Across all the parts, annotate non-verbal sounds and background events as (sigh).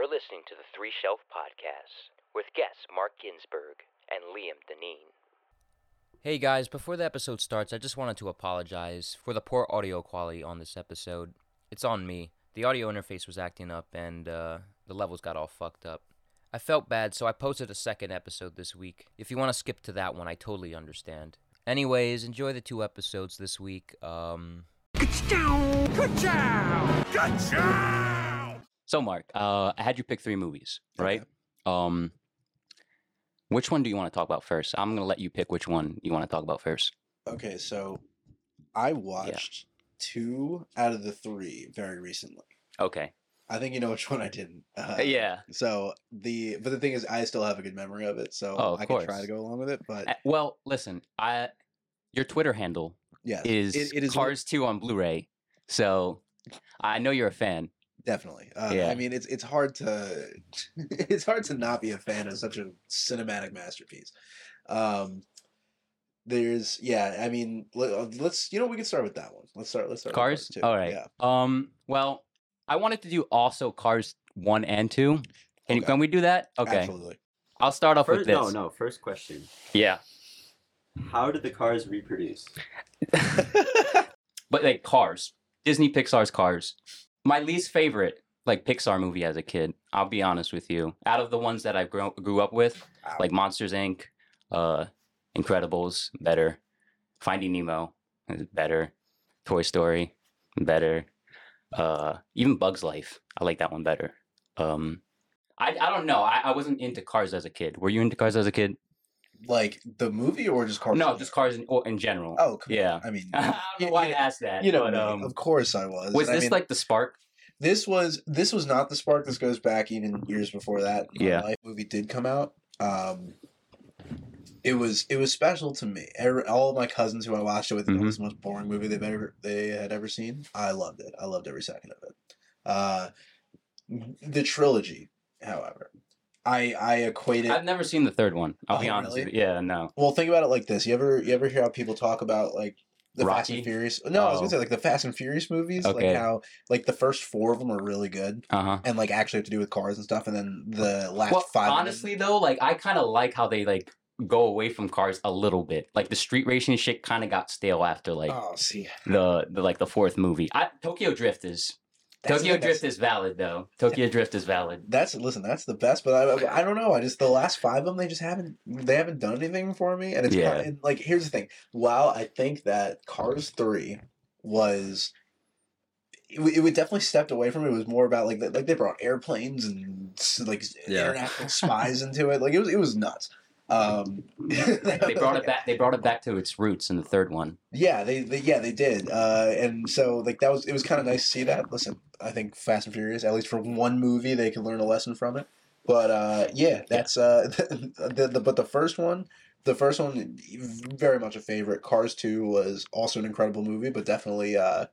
You're listening to the Three Shelf Podcast with guests Marc Ginsberg and Liam Dineen. Hey guys, before the episode starts, I just wanted to apologize for the poor audio quality on this episode. It's on me. The audio interface was acting up and uh, the levels got all fucked up. I felt bad, so I posted a second episode this week. If you want to skip to that one, I totally understand. Anyways, enjoy the two episodes this week. Um, So, Marc, uh, I had you pick three movies, right? Um, which one do you want to talk about first? I'm gonna let you pick which one you want to talk about first. Okay, so I watched two out of the three very recently. Okay. I think you know which (laughs) one I didn't. Uh, yeah. So the but the thing is, I still have a good memory of it, so Oh, of I can try to go along with it. But Uh, Well, listen, I your Twitter handle yeah, is, it, it is Cars Two on Blu-ray, so I know you're a fan. Definitely. Uh, Yeah. I mean, it's it's hard to (laughs) it's hard to not be a fan of such a cinematic masterpiece. Um, there's yeah. I mean, let, uh, let's you know we can start with that one. Let's start. Let's start. Cars. two. All right. Yeah. Um. Well, I wanted to do also Cars One and Two. Can, Okay. can we do that? Okay. Absolutely. I'll start off with First, this. no, no. First question: Yeah. How did the cars reproduce? (laughs) (laughs) but like Cars, Disney Pixar's Cars. My least favorite like Pixar movie as a kid. I'll be honest with you. Out of the ones that I grew, grew up with, Wow. like Monsters Inc., uh, Incredibles, better. Finding Nemo, is better. Toy Story, better. Uh, even Bugs Life, I like that one better. Um, I I don't know. I, I wasn't into Cars as a kid. Were you into Cars as a kid? Like the movie or just cars? No, just Cars in, or in general. Oh, come on. Yeah. I mean, (laughs) I don't know why you- I asked that. you know, but, um, of course I was. was And I this mean, like the spark? this was this was not the spark. This goes back even years before that. My Yeah. Life movie did come out. Um, it was it was special to me. Every, all of my cousins who I watched it with, it Mhm. was the most boring movie they've ever they had ever seen. I loved it. I loved every second of it. Uh, the trilogy, however, I I equate it. I've never seen the third one. I'll be Oh, honest really? Yeah, no. Well, think about it like this. You ever you ever hear how people talk about like the Fast and Furious? No, I was Oh. gonna say like the Fast and Furious movies. Okay. Like how like the first four of them are really good Uh huh. and like actually have to do with cars and stuff, and then the last Well, five. honestly though, like I kind of like how they like go away from cars a little bit. Like the street racing shit kind of got stale after like oh, see, the the like the fourth movie. I, Tokyo Drift is That's- Tokyo Drift is valid though. Tokyo Drift is valid. That's listen. That's the best, but I, I don't know. I just the last five of them, they just haven't they haven't done anything for me, and it's Yeah. kind and, like here's the thing. While I think that Cars three was. It, it would definitely stepped away from it. It was more about like like they brought airplanes and like Yeah. international spies into it. Like it was it was nuts. Um, (laughs) They brought it back. They brought it back to its roots in the third one. Yeah, they, they yeah they did, uh, and so like that was it was kind of nice to see that. Listen, I think Fast and Furious, at least for one movie, they can learn a lesson from it. But uh, yeah, that's uh, (laughs) the, the but the first one, the first one, very much a favorite. Cars Two was also an incredible movie, but definitely uh,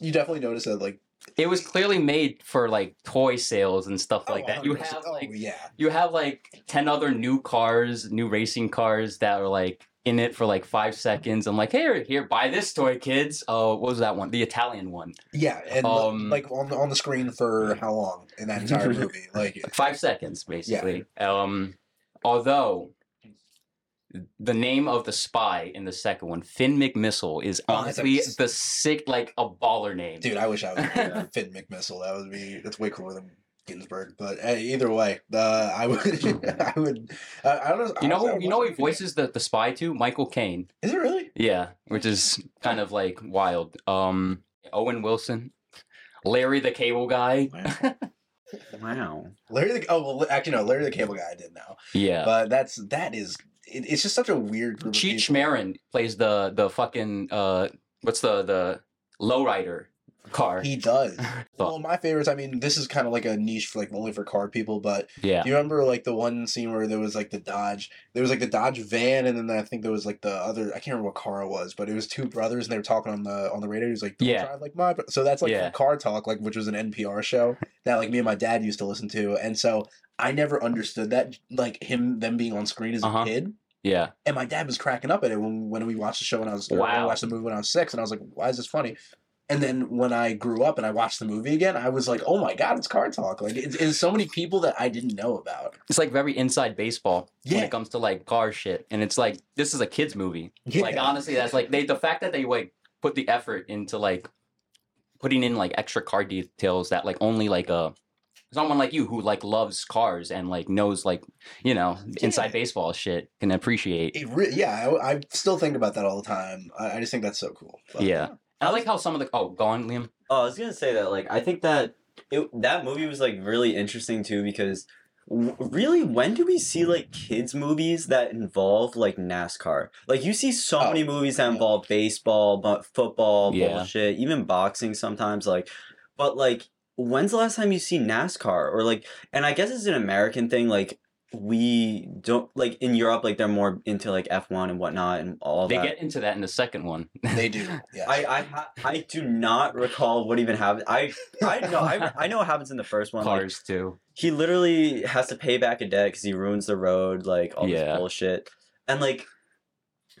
you definitely notice that like It was clearly made for like toy sales and stuff like oh, that. You 100%. have oh like yeah, you have like 10 other new cars, new racing cars that are like in it for like five seconds. I'm like, here, here, buy this toy, kids. Oh, what was that one? The Italian one. yeah, and Um, like on the, on the screen for how long in that entire (laughs) movie? Like Five seconds, basically. Yeah. Um, although the name of the spy in the second one, Finn McMissile, is Oh, that's a- honestly the sick, like a baller name. Dude, I wish I was Yeah. (laughs) Finn McMissile. That would be that's way cooler than Ginsberg. But uh, either way, uh, I would, (laughs) I would, uh, I don't know. You know, honestly, I who- you know, who he voices the, the spy to Michael Caine. Is it really? Yeah, which is kind of like wild. Um, Owen Wilson, Larry the Cable Guy. Wow. (laughs) Larry the oh well, actually no, Larry the Cable Guy I did know, Yeah. but that's that is it, it's just such a weird group. Cheech. Marin plays the the fucking uh what's the the lowrider car. He does. (laughs) Well, my favorites. I mean, this is kind of like a niche for like only for car people, but yeah. Do you remember like the one scene where there was like the Dodge? There was like the Dodge van, and then I think there was like the other. I can't remember what car it was, but it was two brothers, and they were talking on the on the radio. He was like, "Don't Yeah. drive like my." So that's like Yeah. Car Talk, like which was an NPR show that like me and my dad used to listen to, and so I never understood that like him them being on screen as Uh-huh. a kid, Yeah. and my dad was cracking up at it when when we watched the show when I was or when we Wow. watched the movie when I was six, and I was like, "Why is this funny?" And then when I grew up and I watched the movie again, I was like, "Oh my god, it's car talk!" Like it's, it's so many people that I didn't know about. It's like very inside baseball when Yeah. it comes to like car shit, and it's like this is a kids movie. Like honestly, that's like they the fact that they like put the effort into like putting in like extra car details that like only like a someone like you who like loves cars and like knows like you know inside Yeah. baseball shit can appreciate. It re- yeah, I, I still think about that all the time. I, I just think that's so cool. But- Yeah. I like how some of the oh go on Liam. Oh, I was gonna say that. Like, I think that it that movie was like really interesting too because really, when do we see like kids movies that involve like NASCAR? Like, you see so Oh, many movies that yeah. involve baseball, but football, Yeah. bullshit, even boxing sometimes. Like, but like, when's the last time you see NASCAR or like? And I guess it's an American thing. Like, we don't like in Europe. Like, they're more into like F one and whatnot and all They that. get into that in the second one. They do. (laughs) Yeah. I I ha- I do not recall what even happened. I I know I, I know what happens in the first one. Like, Cars too. he literally has to pay back a debt because he ruins the road, like all Yeah. this bullshit. And like,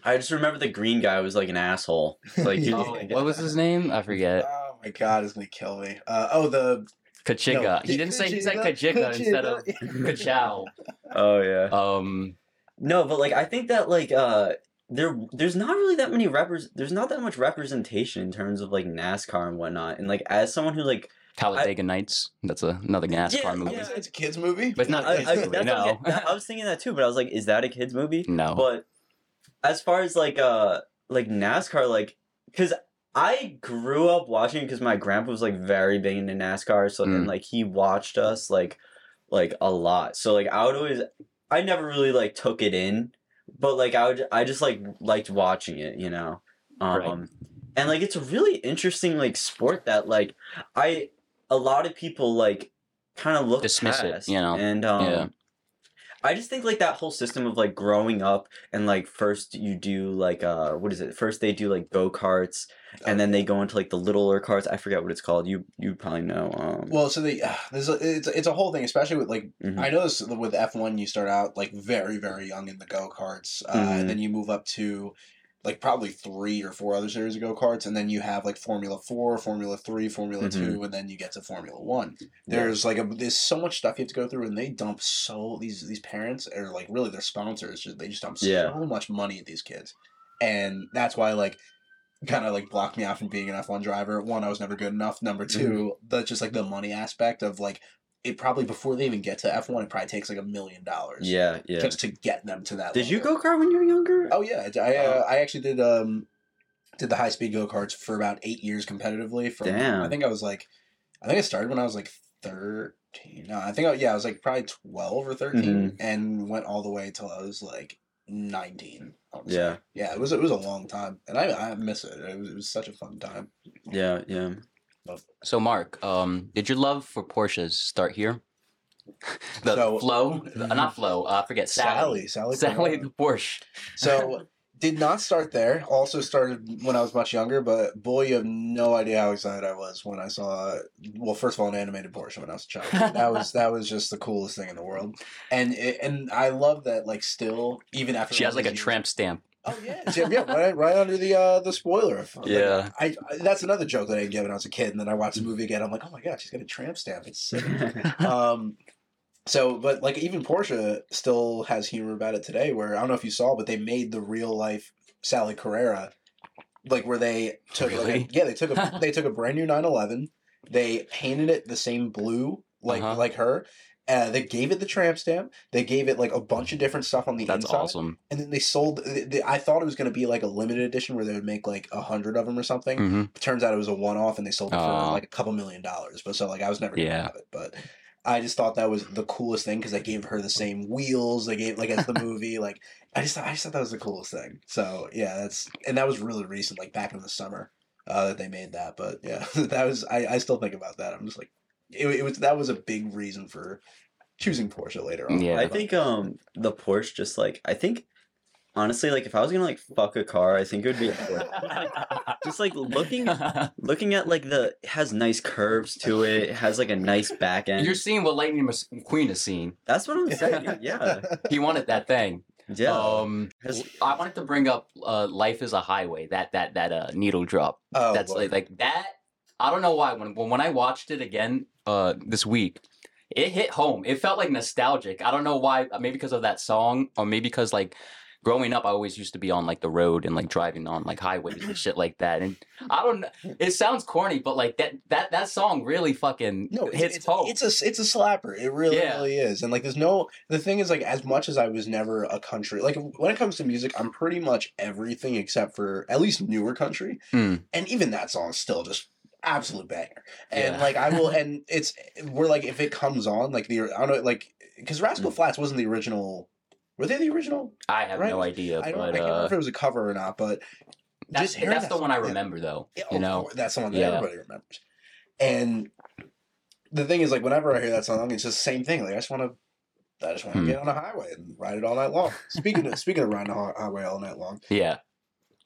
I just remember the green guy was like an asshole. (laughs) Like, he Oh, what was his name? I forget. oh my god, is gonna kill me. Uh, oh, the Kachiga. No, he didn't say he said Kachiga, Kachiga instead of Kachiga. Kachow. (laughs) oh yeah. Um, No, but like I think that like uh there there's not really that many repres there's not that much representation in terms of like NASCAR and whatnot. And like as someone who like Talladega Nights. That's a, another NASCAR Yeah, movie. Yeah. it's, it's a kids movie, But it's not I, I, movie, that's I'm no. getting- I was thinking that too, but I was like, is that a kids movie? No. But as far as like uh like NASCAR, like because I grew up watching because my grandpa was like very big into NASCAR, so then Mm. like he watched us like like a lot. So like I would always I never really like took it in, but like I would I just like liked watching it, you know. Um Right. and like it's a really interesting like sport that like I a lot of people like kind of look Dismiss it, you know? And um Yeah. I just think like that whole system of like growing up and like first you do like uh what is it? First they do like go karts and then they go into like the littler carts. I forget what it's called. You you probably know. Um, Well, so the uh, (sighs) there's a, it's it's a whole thing, especially with like mhm. I noticed with F one you start out like very very young in the go karts, uh, Mhm. and then you move up to like probably three or four other series of go karts, and then you have like Formula Four, Formula Three, Formula Mhm. Two, and then you get to Formula One. There's like a there's so much stuff you have to go through, and they dump so these these parents or like really their sponsors just- they just dump Yeah. so much money at these kids, and that's why like kind of like blocked me out from being an F1 driver. One, I was never good enough. Number 2 that's just like the money aspect of like it probably before they even get to F1, it probably takes like a million dollars. yeah, yeah. Just to get them to that. Did you go kart when you were younger? Oh yeah, I uh, I actually did um did the high speed go karts for about eight years competitively. From Damn. I think I was like, I think I started when I was like thirteen. No, I think I, yeah, I was like probably twelve or 13 Mm-hmm. and went all the way till I was like nineteen. Yeah. yeah, it was it was a long time, and I I miss it. It was, it was such a fun time. Yeah, yeah. So Marc, um, did your love for Porsches start here? (laughs) the So- flow, uh, not flow. Uh, I forget Sally. Sally, Sally, Sally the Porsche. (laughs) So did not start there. Also started when I was much younger, but boy, you have no idea how excited I was when I saw. Well, first of all, an animated Porsche when I was a child. (laughs) That was that was just the coolest thing in the world, and it, and I love that. Like still, even after She has like a years- tramp stamp. Oh yeah, (laughs) yeah, yeah, right, right under the uh the spoiler. Like, Yeah. I, I that's another joke that I didn't get when I was a kid, and then I watched the movie again. I'm like, oh my god, she's got a tramp stamp. It's sick. (laughs) um so but like even Porsche still has humor about it today where I don't know if you saw but they made the real life Sally Carrera like where they took like, a- yeah they took a (laughs) they took a brand new 911 they painted it the same blue like Uh-huh. like her uh, they gave it the tramp stamp. They gave it like a bunch of different stuff on the That's inside, awesome. and then they sold. They, they- I thought it was going to be like a limited edition where they would make like a hundred of them or something. hmm Turns out it was a one off, and they sold it for like a couple million dollars. But so like I was never gonna Yeah. have it. But I just thought that was the coolest thing because they gave her the same wheels they gave like as the (laughs) movie. Like I just I just thought that was the coolest thing. So yeah, that's and that was really recent, like back in the summer uh, that they made that. But yeah, (laughs) that was I I still think about that. I'm just like it, it was that was a big reason for choosing Porsche later on. Yeah. I think um the Porsche just like I think honestly like if I was gonna like fuck a car, I think it would be a Porsche. (laughs) just like looking looking at like the has nice curves to it. It has like a nice back end. You're seeing what Lightning McQueen is seeing. That's what I'm saying. (laughs) Yeah. He wanted that thing. Yeah. Um, Has- I wanted to bring up uh, "Life Is a Highway." That that that uh, needle drop. Oh, That's Lord. like, like that. I don't know why. When when I watched it again uh, this week, it hit home. It felt like nostalgic. I don't know why. Maybe because of that song, or maybe because like growing up, I always used to be on like the road and like driving on like highways and shit like that. And I don't. know. It sounds corny, but like that that that song really fucking No, it's, hits it's, home. it's a it's a slapper. It really Yeah. really is. And like, there's no the thing is like, as much as I was never a country like when it comes to music, I'm pretty much everything except for at least newer country. Hmm. And even that song still just absolute banger. And Yeah. like I will, (laughs) and it's we're like if it comes on like the I don't know like because Rascal Mm. Flatts wasn't the original. Were they the original? I have right? no idea, I don't. I can't remember uh, if it was a cover or not, but that's, just hearing that's that the one I song, remember though. Yeah, you know, that's the one that Yeah. everybody remembers. And the thing is, like, whenever I hear that song, it's just the same thing. Like, I just want to, I just want to Hmm. get on a highway and ride it all night long. Speaking of speaking of riding a highway all night long, yeah.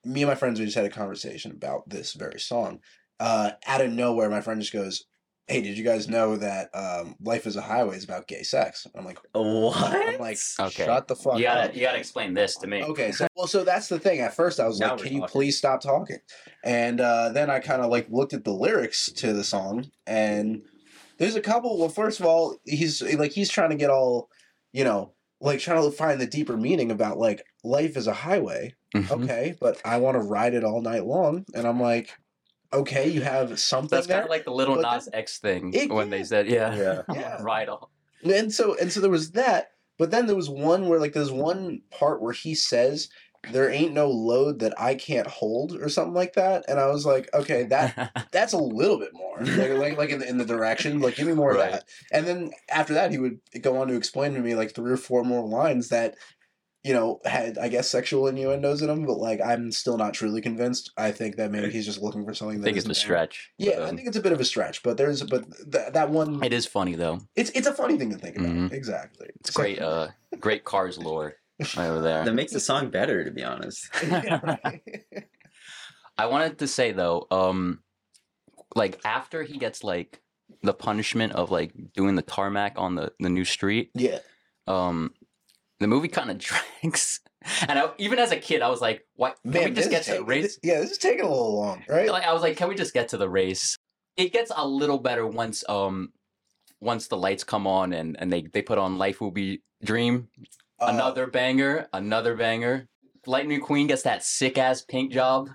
me and my friends we just had a conversation about this very song. Uh, out of nowhere, my friend just goes, "Hey, did you guys know that um, Life Is a Highway is about gay sex?" I'm like, What? I'm like, Okay. shut the fuck You up. gotta you gotta explain this to me. Okay, so well, so that's the thing. At first, I was Now like, we're "Can you please stop talking?" And uh, then I kind of like looked at the lyrics to the song, and there's a couple. Well, first of all, he's like he's trying to get all, you know, like trying to find the deeper meaning about like life is a highway. Mhm. Okay, but I want to ride it all night long, and I'm like, okay, you have something That's kind of like the little but Nas X thing It- when they said, yeah, Yeah. (laughs) Yeah. right on. and so and so there was that but then there was one where like there's one part where he says there ain't no load that i can't hold or something like that and i was like okay that (laughs) that's a little bit more like like, like in, the, in the direction like give me more Right. of that and then after that he would go on to explain to me like three or four more lines that you know had i guess sexual innuendos in them but like i'm still not truly convinced i think that maybe he's just looking for something I think it's a there. stretch. yeah but, i um, think it's a bit of a stretch but there's but th- that one it is funny though. it's it's a funny thing to think about Mhm. exactly It's So- great, uh, great Cars lore right over there. That makes the song better, to be honest. (laughs) (laughs) I wanted to say though, um, like after he gets like the punishment of like doing the tarmac on the the new street, yeah. um, the movie kind of (laughs) drags. And I, even as a kid, I was like, "What? Can we just get to the race?" this- yeah, this is taking a little long, right? like I was like, can we just get to the race? It gets a little better once um once the lights come on and and they they put on Life Will Be Dream. Uh, Another banger, another banger. Lightning Queen gets that sick ass paint job.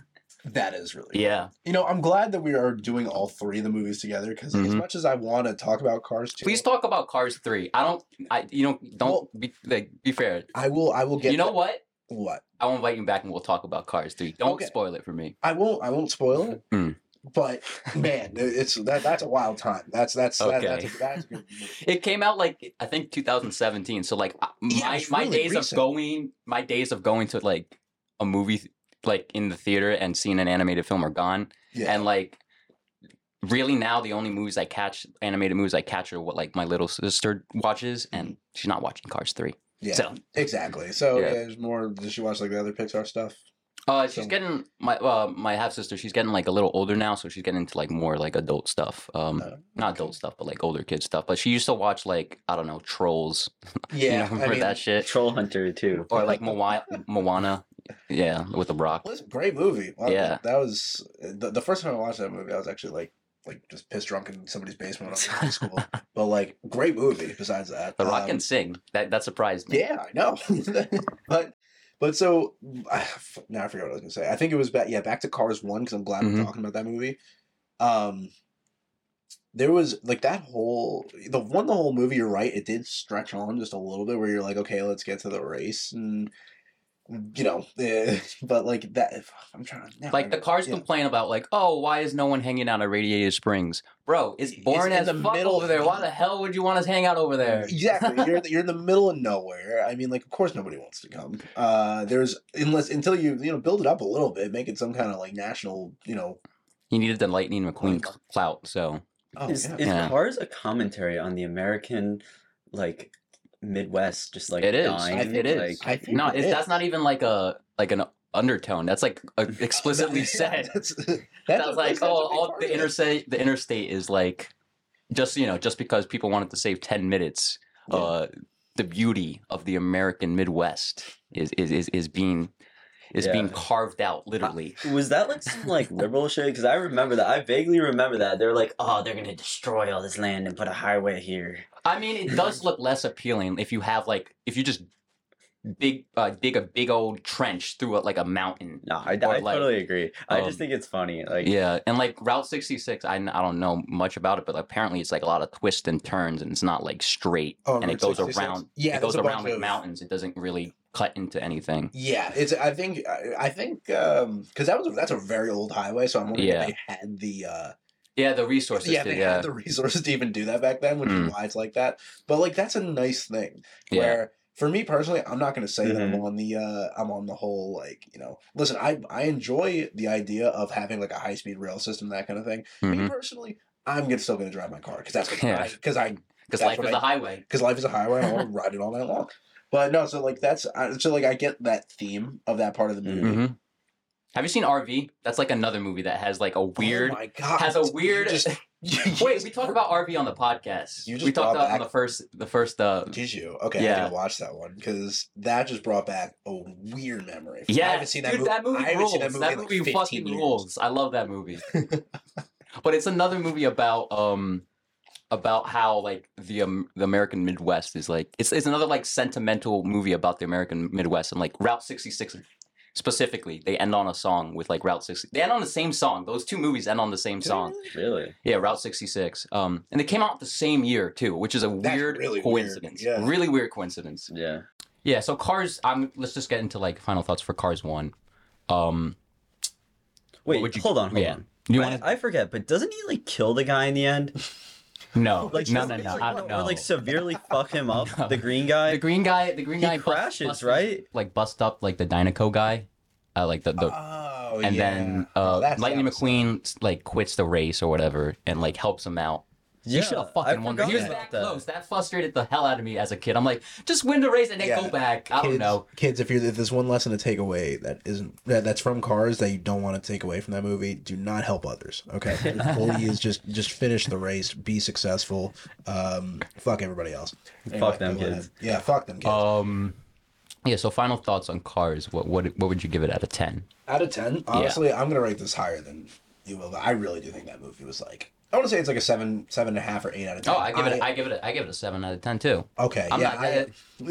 That is really Yeah. You know, I'm glad that we are doing all three of the movies together because as Mhm. much as I want to talk about Cars two, Please talk about Cars 3. I don't I you know don't Well- be like be fair. I will. I will get. you know that- what? What? I will invite you back and we'll talk about Cars 3. Don't Okay. spoil it for me. I won't. I won't spoil it. Mm. But man, it's that. That's a wild time. That's that's that, that's, Okay. a, that's a good. (laughs) movie. It came out like I think 2017. So like Yeah, my it's my days recent. of going my days of going to like a movie like in the theater and seeing an animated film are gone. Yeah. And like really now the only movies I catch animated movies I catch are what like my little sister watches and she's not watching Cars 3. yeah. So exactly. So Yeah. yeah. there's more. Does she watch like the other Pixar stuff? uh she's So- getting my uh my half sister she's getting like a little older now so she's getting into like more like adult stuff. Um Uh, not adult stuff but like older kid stuff. But she used to watch like I don't know Trolls (laughs) Yeah. you know, I for mean, that shit. Troll Hunter too. or like Moana, Moana, yeah, with the Rock. Well, it's a great movie. Wow, Yeah. that was the, the first time I watched that movie. I was actually like, like just pissed drunk in somebody's basement when I was in high school. (laughs) But like, great movie. Besides that, The Rock Um, can sing. That that surprised me. Yeah, I know. (laughs) but but so I, now I forget what I was gonna say. I think it was back. Yeah, back to Cars One because I'm glad Mhm. we're talking about that movie. Um, there was like that whole the one the whole movie. You're right. It did stretch on just a little bit where you're like, okay, let's get to the race and. You know, eh, (laughs) but like that. I'm trying to Like the cars yeah. complain about like, oh, why is no one hanging out at Radiator Springs, bro? It's It's boring in as the fuck middle over of- there. Why the hell would you want us to hang out over there? Exactly. You're you're in the middle of nowhere. I mean, like, of course, nobody wants to come. Uh, there's unless until you you know build it up a little bit, make it some kind of like national, you know. He needed the Lightning McQueen clout, so Oh, is yeah. is Yeah. Cars a commentary on the American like Midwest just like it is. dying? I think it is. Like, I think no, it it's, that's not even like a like an undertone. That's like uh, (laughs) explicitly Yeah, said. That's, (laughs) That's, (laughs) that's a- like, that's oh, all the interstate, the interstate is like, just you know, just because people wanted to save ten minutes, Yeah. uh, the beauty of the American Midwest is is is, is being is being carved out literally. Was that like some like liberal shit? Because I remember that. I vaguely remember that. They're like, oh, they're gonna destroy all this land and put a highway here. I mean, it does look less appealing if you have like if you just big uh, dig a big old trench through a, like a mountain. No, I, I like, totally agree. I um, just think it's funny. Like, Yeah, and like Route 66, I, I don't know much about it, but apparently it's like a lot of twists and turns, and it's not like straight, Oh, and it goes 66? around. Yeah, it goes around bunch like of- mountains. It doesn't really cut into anything. Yeah, it's. I think. I, I think because that was that's a very old highway, so I'm wondering Yeah. if they had the. uh Yeah, the resources. Yeah, to- they yeah, had the resources to even do that back then, which Mm. is why it's like that. But like that's a nice thing. yeah, Where for me personally, I'm not going to say that I'm Mhm. on the. uh I'm on the whole like you know. Listen, I I enjoy the idea of having like a high speed rail system, that kind of thing. Me Mhm. personally, I'm gonna, still going to drive my car because that's what Yeah. I because I because that's life what is I- a highway. (laughs) because life is a highway and I want to (laughs) ride it all night long. But no, so like that's I- so like I get that theme of that part of the movie. hmm Have you seen RV? That's like another movie that has like a weird. Oh my god! has a you weird. Just, (laughs) you Wait, just- we talked about RV on the podcast. You just we talked about on the first, the first. uh Did you? Okay, I Yeah. gotta watch that one because that just brought back a weird memory. Yeah. I haven't seen that dude, movie. that movie I haven't rules. seen that movie, in, like, 15 fucking years. rules. I love that movie. (laughs) but it's another movie about um about how like the um, the American Midwest is like it's it's another like sentimental movie about the American Midwest and like Route 66 specifically they end on a song with like Route 60 they end on the same song those two movies end on the same song really? yeah Route 66 um and they came out the same year too which is a That's weird really weird, coincidence yeah. really weird coincidence Yeah. yeah so Cars I'm let's just get into like final thoughts for Cars 1 um Wait, you- hold on, hold yeah. on. you I, want I forget, but doesn't he like kill the guy in the end? (laughs) no (laughs) Like no no no like, I don't know Or like severely fuck him up, (laughs) No. the green guy. The green guy, the green He guy bust- crashes, busts- right? Like bust up like the Dinoco guy, uh, like the, the Oh, and yeah. then Oh, uh, that's- Lightning McQueen like quits the race or whatever and like helps him out. Yeah, you should have fucking won. the- forgot He was about that close. That frustrated the hell out of me as a kid. I'm like, just win the race and then Yeah. go back. I don't kids, know. kids. If you're if there's one lesson to take away that isn't that, that's from Cars that you don't want to take away from that movie, do not help others. Okay, (laughs) Your goal is just just finish the race, be successful. Um, fuck everybody else. Fuck them go ahead. kids. Yeah, fuck them kids. Um, yeah. So final thoughts on Cars. What what what would you give it out of ten? Out of ten, honestly, I'm gonna rate this higher than you will. I really do think that movie was like. I want to say it's like a seven, seven and a half, or eight out of ten. Oh, I give it. I give it. A, I give it a seven out of ten too. okay, I'm yeah, not-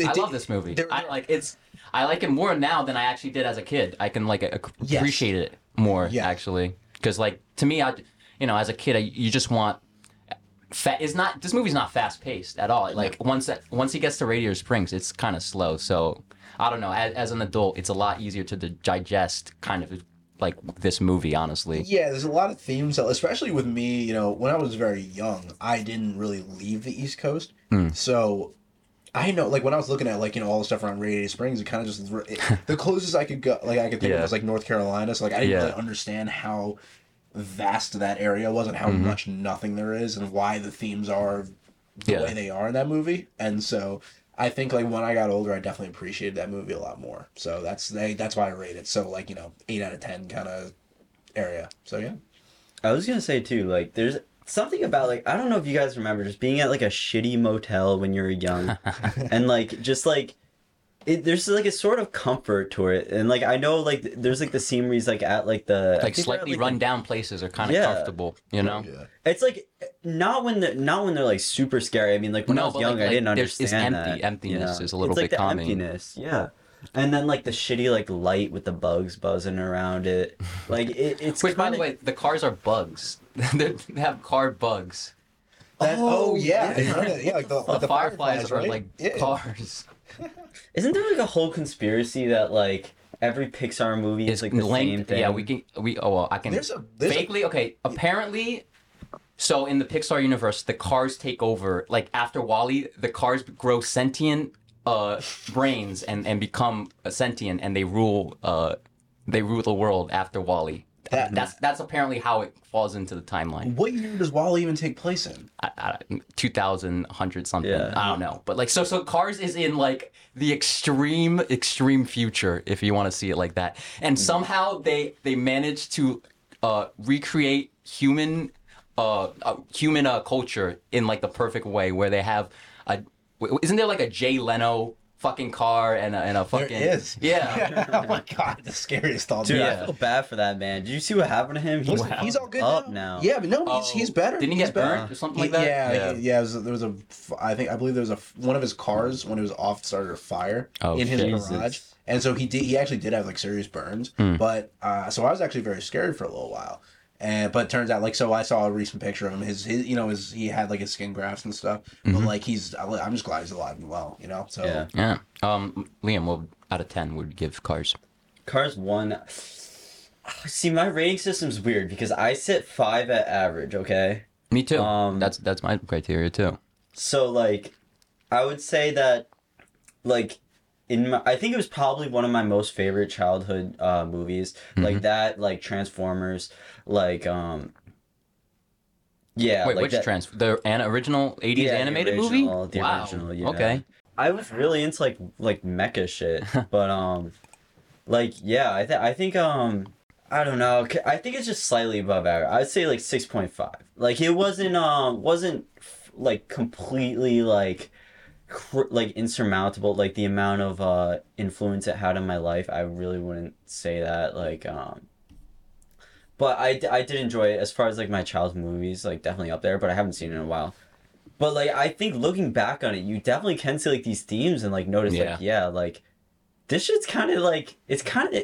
I, I- love this movie. there- I like it's. I like it more now than I actually did as a kid. I can like ac- Yes. appreciate it more Yeah. actually because like to me, I you know as a kid, I, you just want. Fa- is not this movie's not fast paced at all. Like once that once he gets to Radiator Springs, it's kind of slow. So I don't know. As, as an adult, it's a lot easier to digest kind of like this movie. Honestly, Yeah, there's a lot of themes, that- especially with me. You know, when I was very young, I didn't really leave the East Coast, Hmm. so I know, like when I was looking at like you know all the stuff around Radiator Springs, it kind of just it, (laughs) the closest I could go, like I could think of was like North Carolina. So like I didn't Yeah. really understand how vast that area was and how Mhm. much nothing there is, and why the themes are the Yeah. way they are in that movie. And so I think like when I got older, I definitely appreciated that movie a lot more. So that's they that's why I rate it. So like you know eight out of ten kind of area. So yeah. I was gonna say too, like there's something about like I don't know if you guys remember just being at like a shitty motel when you were young, (laughs) and like just like it, there's like a sort of comfort to it, and like I know like there's like the sceneries like at like the like think we're at, slightly like, run down places are kind of Yeah. comfortable. You know. Yeah. It's like not when they're not when they're like super scary. I mean, like when I was but, young, like- I like, didn't there's this understand empty- that. emptiness you is a little it's like bit the calming. emptiness, yeah. And then like the shitty like light with the bugs buzzing around it, (laughs) like it, it's. Which, by the way, the cars are bugs. (laughs) They're- have car bugs. That, oh, Oh, yeah, yeah. yeah, like the, The, like the fireflies, are right? like Yeah. cars. (laughs) Isn't there like a whole conspiracy that like every Pixar movie is It's like the same thing? Yeah, we can. We oh well, I can. There's a there's a, vaguely okay. Apparently, so in the Pixar universe, the cars take over. Like after WALL-E, the cars grow sentient uh brains and and become sentient, and they rule uh they rule the world after WALL-E. That- that's that's apparently how it falls into the timeline. what year does WALL-E even take place in? I, I, 2000 100 something Yeah. i don't know but like so so cars is in like the extreme extreme future if you want to see it like that and somehow they they managed to uh recreate human uh, uh human uh, culture in like the perfect way where they have a isn't there like a Jay Leno fucking car and a, and a fucking is. yeah. (laughs) oh my god, the scariest thought. Dude, Yeah. I feel bad for that man. Did you see what happened to him? He's Listen, he's all good up now. now. Yeah, but no, he's, Oh, he's better. Didn't he He's get better. burnt or something He- like that? Yeah, Yeah. yeah. yeah it was, there was a. I think I believe there was a one of his cars when it was off started a fire Oh, in his shit. garage, and so he did. He actually did have like serious burns, Hmm. but uh, so I was actually very scared for a little while. And but it turns out like so I saw a recent picture of him. His, his you know his he had like his skin grafts and stuff, but Mhm. like he's I'm just glad he's alive and well. You know, so Yeah. Yeah. Um, Liam, what out of ten would give Cars? Cars one. See, my rating system's weird because I sit five at average. Okay, Me too. Um, that's that's my criteria too. so like, I would say that, like, in my, I think it was probably one of my most favorite childhood uh movies. Like Mhm. that, like Transformers, like um. Yeah, Wait, like which that, trans? The an original '80s Yeah, animated original- movie? the wow. original, yeah. Okay. I was really into like like mecha shit, (laughs) but um, like yeah, I think I think um, I don't know. I think it's just slightly above average. I'd say like six point five. Like it wasn't um wasn't f- like completely like cr- like insurmountable. Like the amount of uh influence it had on my life, I really wouldn't say that. Like um. But I, I did enjoy it as far as like my childhood movies, like definitely up there. But I haven't seen it in a while. But like I think looking back on it, you definitely can see like these themes and like notice Yeah. like yeah, like this shit's kind of like it's kind of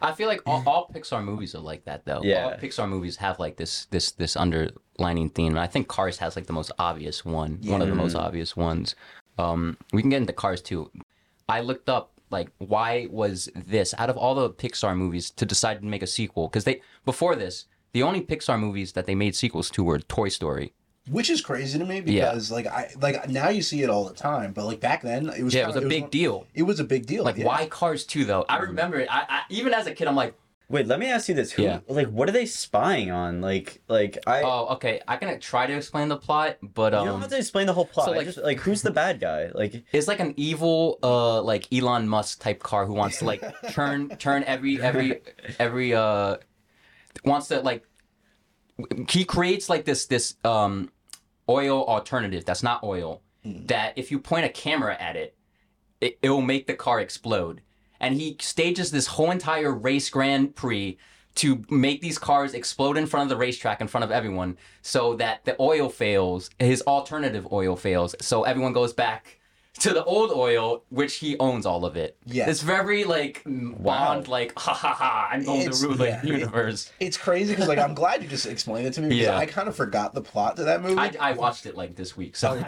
I feel like all, all Pixar movies are like that though. Yeah. All Pixar movies have like this this this underlining theme. And I think Cars has like the most obvious one. yeah. One of the most obvious ones. Um we can get into Cars too. I looked up like why was this out of all the Pixar movies to decide to make a sequel cuz they before this the only Pixar movies that they made sequels to were Toy Story. which is crazy to me Yeah. because like I like now you see it all the time, but like back then it was yeah, it kinda- was a big one- deal. It was a big deal. Like yeah. why Cars 2 though? I mm-hmm. remember it. I, I even as a kid I'm like, wait. Let me ask you this: Who Yeah. like what are they spying on? Like like I "Oh, okay, I can try to explain the plot, but you um don't have to explain the whole plot. so, like- just like who's the bad guy? Like It's like an evil, uh, like Elon Musk type car who wants to like (laughs) turn turn every every every uh wants to like he creates like this this um oil alternative that's not oil that if you point a camera at it, it it will make the car explode. And he stages this whole entire race Grand Prix to make these cars explode in front of the racetrack in front of everyone so that the oil fails, his alternative oil fails, so everyone goes back to the old oil, which he owns all of it. yeah It's very like wow. Bond, like ha ha ha, I'm going It's- to rule the yeah. universe. It's crazy because like I'm glad you just explained it to me because Yeah. I kind of forgot the plot to that movie. I, I watched it like this week, so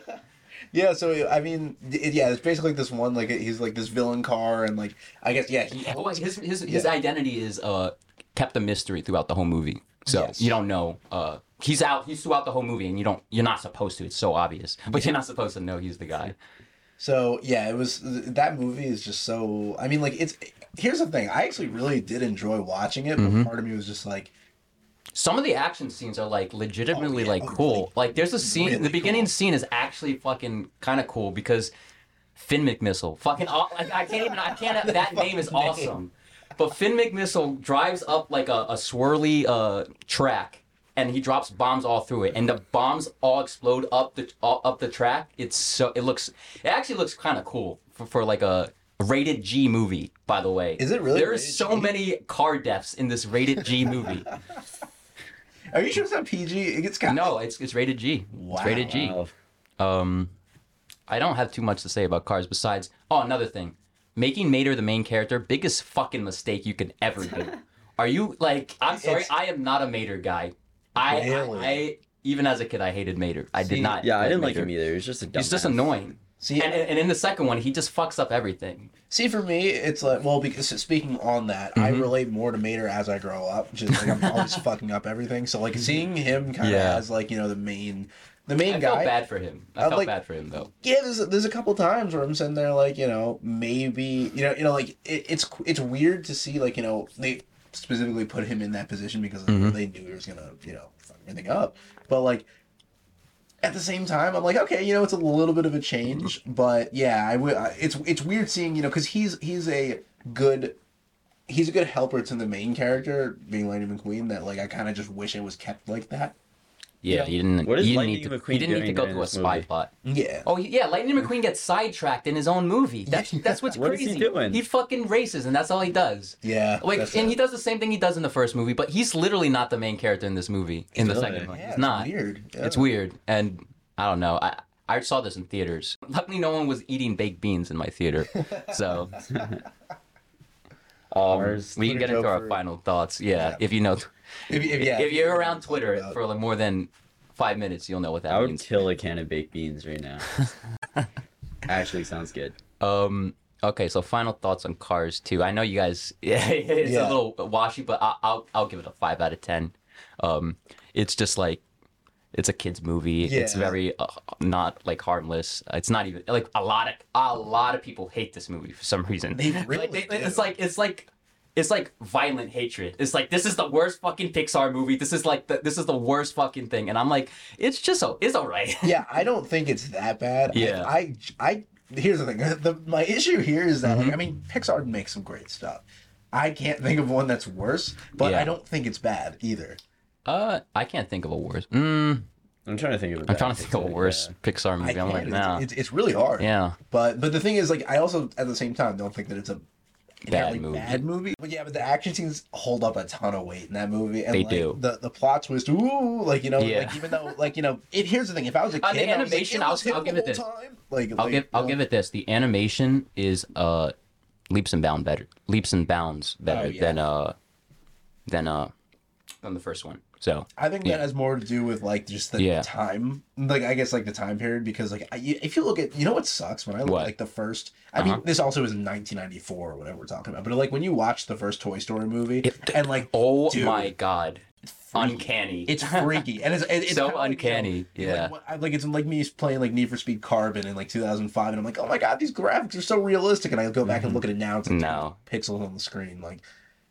(laughs) yeah, so I mean, it, yeah, it's basically this one like he's like this villain car and like I guess yeah he Oh, his his his Yeah. identity is uh kept a mystery throughout the whole movie. So Yes. you don't know. Uh, he's out. He's throughout the whole movie, and you don't. You're not supposed to. It's so obvious, but you're not supposed to know he's the guy. So yeah, it was that movie is just so. I mean, like it's. Here's the thing. I actually really did enjoy watching it, but Mhm. part of me was just like, Some of the action scenes are like legitimately Oh, yeah. like Oh, cool. Like there's a scene. really the beginning cool. scene is actually fucking kind of cool because Finn McMissile. Fucking. Like, I can't even. I can't. (laughs) That name is awesome. But Finn McMissile drives up like a, a swirly uh, track, and he drops bombs all through it, and the bombs all explode up the all, up the track. It's so it looks. It actually looks kind of cool for, for like a rated G movie. By the way, Is it really There's so G? many car deaths in this rated G movie. (laughs) "Are you sure it's not PG?" It gets kind no, it's it's rated G. Wow. It's rated G. wow. Um, I don't have too much to say about cars besides. Oh, another thing, making Mater the main character, biggest fucking mistake you could ever do. (laughs) Are you like? I'm sorry, It's- I am not a Mater guy. I, Really? I, I even as a kid, I hated Mater. I See, did not. Yeah, I didn't like him either. He's just a dumb. He's just annoying. See, And, and in the second one, he just fucks up everything. see, for me, it's like well, because speaking on that, I Mhm. relate more to Mater as I grow up. Just like I'm always (laughs) fucking up everything. So like seeing him kind of Yeah. as like you know the main, the main I guy. felt bad for him. I I felt like- bad for him though. yeah, there's there's a couple times where I'm sitting there like you know maybe you know you know like it, it's it's weird to see like you know they specifically put him in that position because Mhm. they knew he was gonna you know fuck everything up, but like at the same time I'm like okay you know it's a little bit of a change, mm-hmm. but yeah I would it's it's weird seeing you know because he's he's a good. He's a good helper to the main character, being Lightning McQueen. That like I kind of just wish it was kept like that. Yeah, he didn't. What is he didn't Lightning need to, McQueen he didn't need to doing go during through a this spy movie? plot. Yeah. Oh he- yeah, Lightning McQueen gets sidetracked in his own movie. That's that's what's What is crazy. he doing? He fucking races, and that's all he does. Yeah. Like, that's and it. he does the same thing he does in the first movie, but he's literally not the main character in this movie. In the Really? second one, Yeah, he's it's not. weird. Yeah. It's weird, and I don't know. I I saw this in theaters. Luckily, no one was eating baked beans in my theater, (laughs) so. (laughs) Um, Ours- we can Twitter get into joke our for- final thoughts. Yeah, Yeah. if you know, If, if, yeah, if you're around Twitter for like more than five minutes, you'll know what that I would means. kill a can of baked beans right now. (laughs) Actually, sounds good. Um. Okay, so final thoughts on Cars too. I know you guys. (laughs) Yeah, it's Yeah. a little washy, but I, I'll I'll give it a five out of ten. Um, it's just like it's a kids movie. Yeah. It's very uh, not like harmless. It's not even like a lot of a lot of people hate this movie for some reason. They Like, really they- do. it's like it's like it's like violent hatred. It's like this is the worst fucking Pixar movie. This is like the, this is the worst fucking thing, and I'm like, it's just so it's alright. (laughs) yeah, I don't think it's that bad. Yeah. I, I, here's the thing. (laughs) The, my issue here is that, Mm-hmm. like, I mean, Pixar makes some great stuff. I can't think of one that's worse, but Yeah. I don't think it's bad either. Uh, I can't think of a worse. Mm, I'm trying to think of. a I'm trying to think of a Pixar, worse yeah. Pixar movie. I'm like, It's- nah. it's, it's really hard. Yeah, But but the thing is, like, I also at the same time don't think that it's a inherently movie. Bad movie. But yeah, but the action scenes hold up a ton of weight in that movie. And They like, do. The the plot twist, ooh, like you know, Yeah. like even though like you know, it. Here's the thing: if I was a Uh, kid, the I was like, animation, I'll- was I'll give it this. time. Like I'll like, give I'll you give it this. The animation is uh leaps and bounds better. Leaps and bounds better Oh, yeah. than uh than uh than the first one. So I think yeah. that has more to do with like just the Yeah. time, like I guess like the time period because like I, if you look at you know what sucks when I look What? like the first. I mean, Uh-huh. this also is in 1994 or whatever we're talking about, but like when you watch the first Toy Story movie It- and like oh dude, my god, freaky. uncanny. It's freaky, and it's, it- (laughs) it's So kinda like, you know, uncanny, yeah. Like, I- like it's like me playing like Need for Speed Carbon in like 2005, and I'm like, oh my god, these graphics are so realistic, and I go back and look at it now, it's like No. pixels on the screen, like.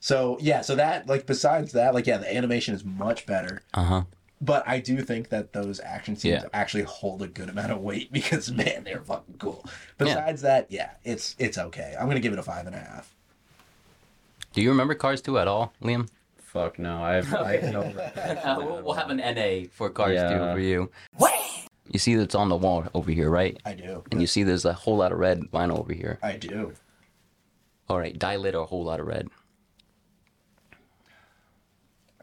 So yeah, so that like besides that, like yeah, the animation is much better, uh huh. but I do think that those action scenes Yeah. actually hold a good amount of weight (laughs) because man, they're fucking cool. Yeah. Besides that, yeah, it's it's okay. I'm gonna give it a five and a half. Do you remember Cars 2 at all, Liam? Fuck no, I have. I have no (laughs) Uh, we'll, we'll have an NA for Cars 2 for you. What? You see that's on the wall over here, right? I do. And you see there's a whole lot of red vinyl over here. I do. All right, Die Lit a whole lot of red.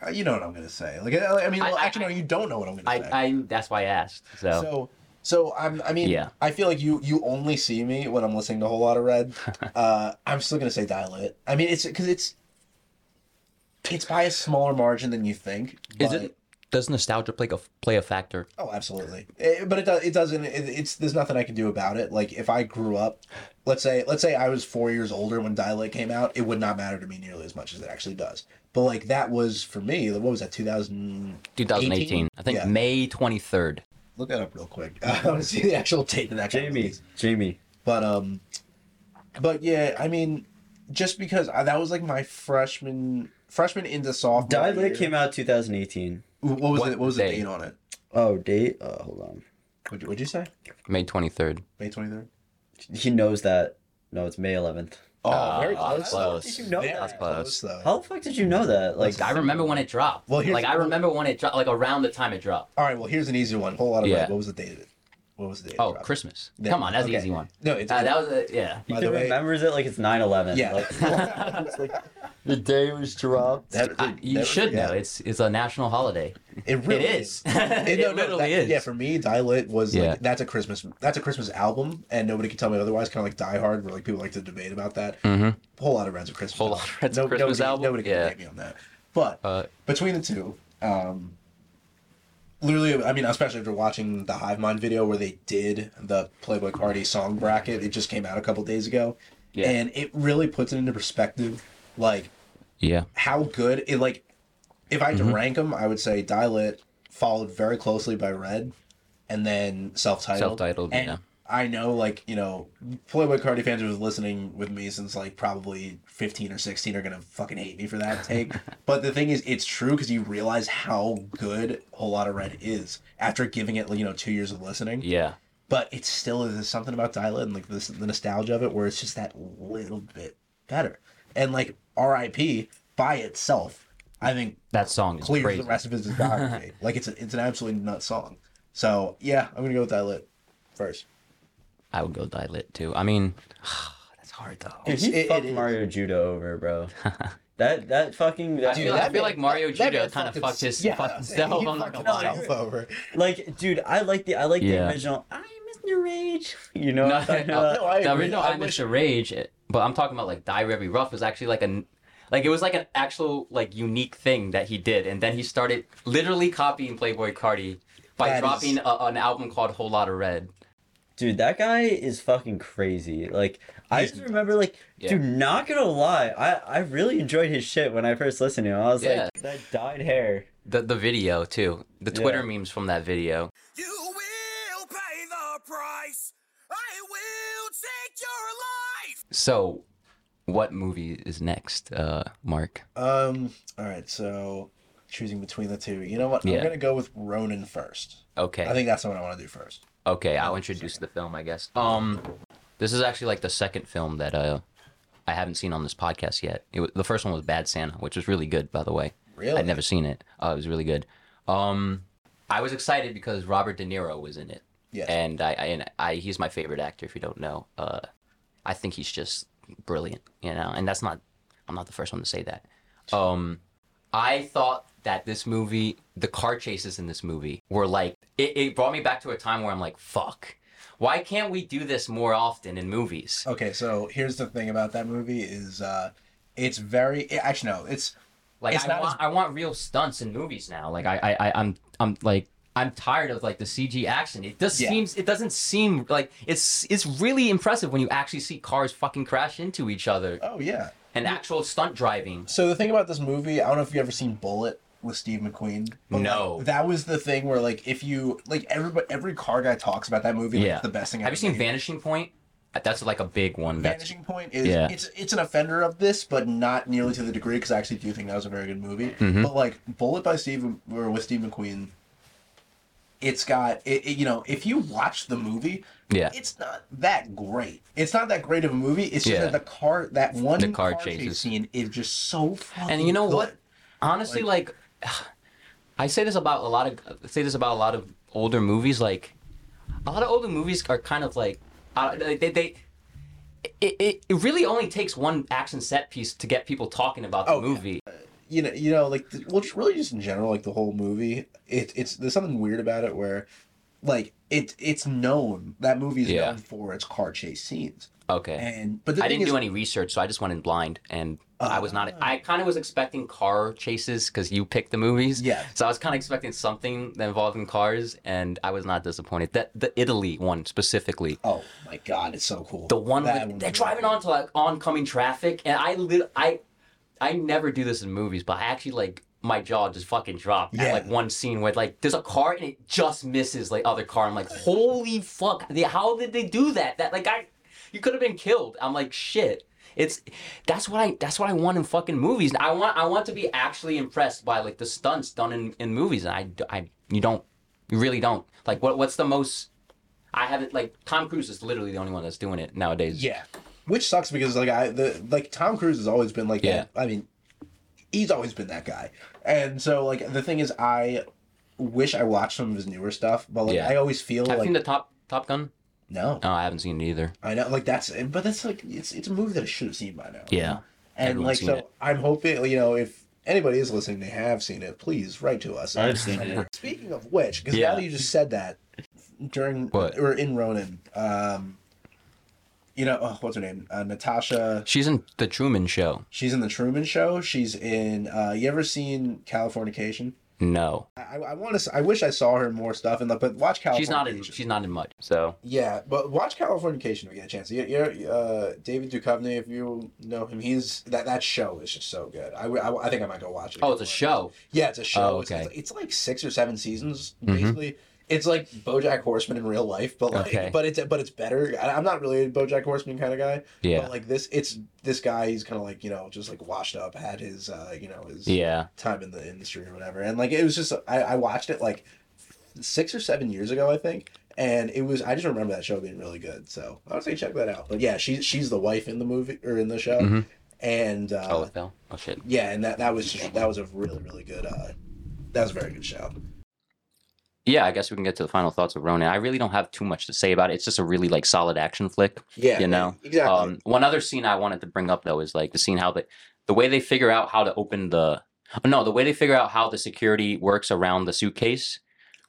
Uh, You know what I'm gonna say. Like I, I mean, I- well, I- actually, no, you don't know what I'm gonna I, say. I that's why I asked. So, So, so I'm. I mean, Yeah. I feel like you you only see me when I'm listening to a whole lot of red. (laughs) uh, I'm still gonna say Die Lit. I mean, it's because it's it's by a smaller margin than you think. is it does nostalgia play a play a factor? Oh, absolutely. Eh, but it does. It doesn't. It, it's there's nothing I can do about it. Like if I grew up, let's say let's say I was four years older when Die Lit came out, it would not matter to me nearly as much as it actually does. But like that was for me. What was that? 2000. 2018. I think Yeah. May 23rd. Look that up real quick. (laughs) I want to see the actual date of that. Jamie, released. Jamie. But um, but yeah, I mean, just because I, that was like my freshman freshman into sophomore. Die Lit year. came out 2018. What was What the, what was the date on it? Oh, date? Uh, hold on. What'd you, what'd you say? May 23rd. May twenty third. He knows that. No, it's May 11th. Oh, Ah, very that's close. close. You know Very That's close. though. How the fuck did you know that? Like, I remember when it dropped. Well, here's- like I remember when it dropped, like around the time it dropped. All right, well, here's an easy one. Whole lot of Yeah. What was the date of it? What was the date? Oh, of? Christmas. Yeah, Come on, that's okay. an easy one. No, it's Uh, that was a, yeah. he by the way- remembers it like it's 9 11. Yeah. Like, (laughs) like, the day was dropped. That- I- you never should forget. know. It's it's a national holiday. It really it is. It, (laughs) it no, no, literally that- is. Yeah, for me, Die Lit was Yeah. like that's a Christmas that's a Christmas album, and nobody can tell me otherwise. Kind of like Die Hard, where like people like to debate about that. hmm Whole lot of Red's a Christmas. Whole lot of Red's a No- Christmas nobody, album? Nobody can Yeah. debate me on that. But Uh, between the two, um, literally, I mean, especially after watching the Hive Mind video where they did the Playboi Carti song bracket, it just came out a couple days ago, Yeah. and it really puts it into perspective, like yeah. how good it like. If I had to Mhm. rank them, I would say Die Lit followed very closely by Red, and then self-titled. Self-titled, And yeah. I know, like you know, Playboi Carti fans who was listening with me since like probably fifteen or sixteen are gonna fucking hate me for that take. (laughs) but the thing is, it's true because you realize how good Whole Lot of Red is after giving it you know two years of listening. Yeah. But it still is something about Die Lit and like this the nostalgia of it where it's just that little bit better. And like R.I.P. by itself, I think That song is clears crazy. the rest of his discography. (laughs) like it's a, it's an absolutely nut song. So yeah, I'm gonna go with lit first. I would go Die Lit too. I mean, (sighs) that's hard though. Dude, he it- fucked it is. Mario Judah over, bro. that that fucking that, I feel, I that feel man- like Mario that Judo kind of fucked his yeah, fucked himself. he I'm not gonna himself over. like, dude, I like the I like Yeah. the original. I'm Mr. Rage. (laughs) You know, No, I'm talking (laughs) no, about? No, I the agree. original I I wish- Mr. Rage, it- but I'm talking about like Die Very Rough was actually like a like it was like an actual like unique thing that he did, and then he started literally copying Playboi Carti by That is- dropping a, an album called Whole Lotta Red. Dude, that guy is fucking crazy. Like, I just remember, like, Yeah. dude, not gonna lie, I I really enjoyed his shit when I first listened to him. I was Yeah. like, that dyed hair. The the video too, the Twitter Yeah. memes from that video. You will pay the price. I will take your life. So, what movie is next, uh, Marc? Um. All right. So choosing between the two. You know what? Yeah. I'm gonna go with Ronin first. Okay. I think that's the one I want to do first. Okay, I'll introduce the film, I guess. Um, this is actually like the second film that uh, I haven't seen on this podcast yet. It was, the first one was Bad Santa, which was really good, by the way. Really? I'd never seen it. Uh, it was really good. Um, I was excited because Robert De Niro was in it, Yes. and I, I, and I, he's my favorite actor. If you don't know, uh, I think he's just brilliant, you know. And that's not, I'm not the first one to say that. Um, I thought that this movie, the car chases in this movie, were like it, it brought me back to a time where I'm like, fuck, why can't we do this more often in movies? Okay. So here's the thing about that movie is uh, it's very actually no, it's Like It's I want, I want real stunts in movies now. Like I, I, I I'm, I'm like. I'm tired of like the CG action. It does Yeah. seems it doesn't seem like it's it's really impressive when you actually see cars fucking crash into each other oh yeah. and actual stunt driving. So the thing about this movie, I don't know if you've ever seen Bullitt with Steve McQueen. but, No. like, that was the thing where like if you like everybody every car guy talks about that movie. Like, Yeah. it's the best thing. Have you seen made. Vanishing Point? That's like a big one. That's Vanishing Point is Yeah. it's it's an offender of this, but not nearly to the degree because I actually do think that was a very good movie. Mm-hmm. But like Bullitt by Steve or with Steve McQueen, it's got it, it- You know, if you watch the movie, Yeah. it's not that great. It's not that great of a movie. It's just Yeah. that the car that one The car chase scene is just so fucking. And you know what? good. Honestly, like, I say this about a lot of I say this about a lot of older movies. Like, a lot of older movies are kind of like uh, they they. it, it, it really only takes one action set piece to get people talking about the Oh, yeah. movie. you know, you know, like, the, well, just really, just in general, like the whole movie, it, it's there's something weird about it where, like, it it's known that movie is Yeah. known for its car chase scenes, Okay. and but I didn't is, do any research, so I just went in blind, and uh, I was not. I kind of was expecting car chases because you picked the movies. Yeah. So I was kind of expecting something that involved in cars, and I was not disappointed. That the Italy one specifically. Oh my god, it's so cool. The one That with they're driving onto like oncoming traffic, and I lit I I never do this in movies, but I actually like my jaw just fucking dropped Yeah. at like one scene where like there's a car and it just misses like other car. I'm like, holy fuck! They, how did they do that? That like I, you could have been killed. I'm like shit. It's that's what I that's what I want in fucking movies. I want I want to be actually impressed by like the stunts done in, in movies, and I, I you don't you really don't like what what's the most I haven't like Tom Cruise is literally the only one that's doing it nowadays. Yeah, which sucks because like I the like Tom Cruise has always been like Yeah. that. I mean, he's always been that guy, and so like the thing is, I wish I watched some of his newer stuff, but like Yeah. I always feel Have like seen the Top Top Gun? No, No, I haven't seen it either. I know like that's but that's like it's it's a movie that I should have seen by now. Yeah. and Everyone's like so it. I'm hoping you know if anybody is listening, they have seen it. Please write to us. I've seen it. (laughs) Speaking of which, because Yeah. now that you just said that during What? or in Ronin, um, you know oh, what's her name? Uh, Natascha. She's in the Truman Show. She's in the Truman Show. She's in. Uh, you ever seen Californication? No, I, I want to. I wish I saw her in more stuff. And but watch Californication. she's not in. She's not in much. So Yeah, but watch Californication if you get a chance. You, you uh, David Duchovny, if you know him, he's that that show is just so good. I, I, I think I might go watch it. oh, it's a show. Yeah, it's a show. Oh, It's- okay. It's, it's, like six or seven seasons, Mhm. basically. It's like BoJack Horseman in real life, but like, Okay. but it's but it's better. I, I'm not really a BoJack Horseman kind of guy. Yeah. But like this, it's this guy. He's kind of like you know just like washed up, had his uh you know his Yeah. time in the industry or whatever, and like it was just I, I watched it like six or seven years ago, I think. And it was I just remember that show being really good. So I would say check that out. But yeah, she's she's the wife in the movie or in the show. Mhm. and uh, oh, it fell. Oh shit. yeah, and that that was just that was a really really good. Uh, that was a very good show. Yeah, I guess we can get to the final thoughts of Ronin. I really don't have too much to say about it. It's just a really like solid action flick. Yeah, You know, exactly. Um, one other scene I wanted to bring up though is like the scene how they, the way they figure out how to open the no the way they figure out how the security works around the suitcase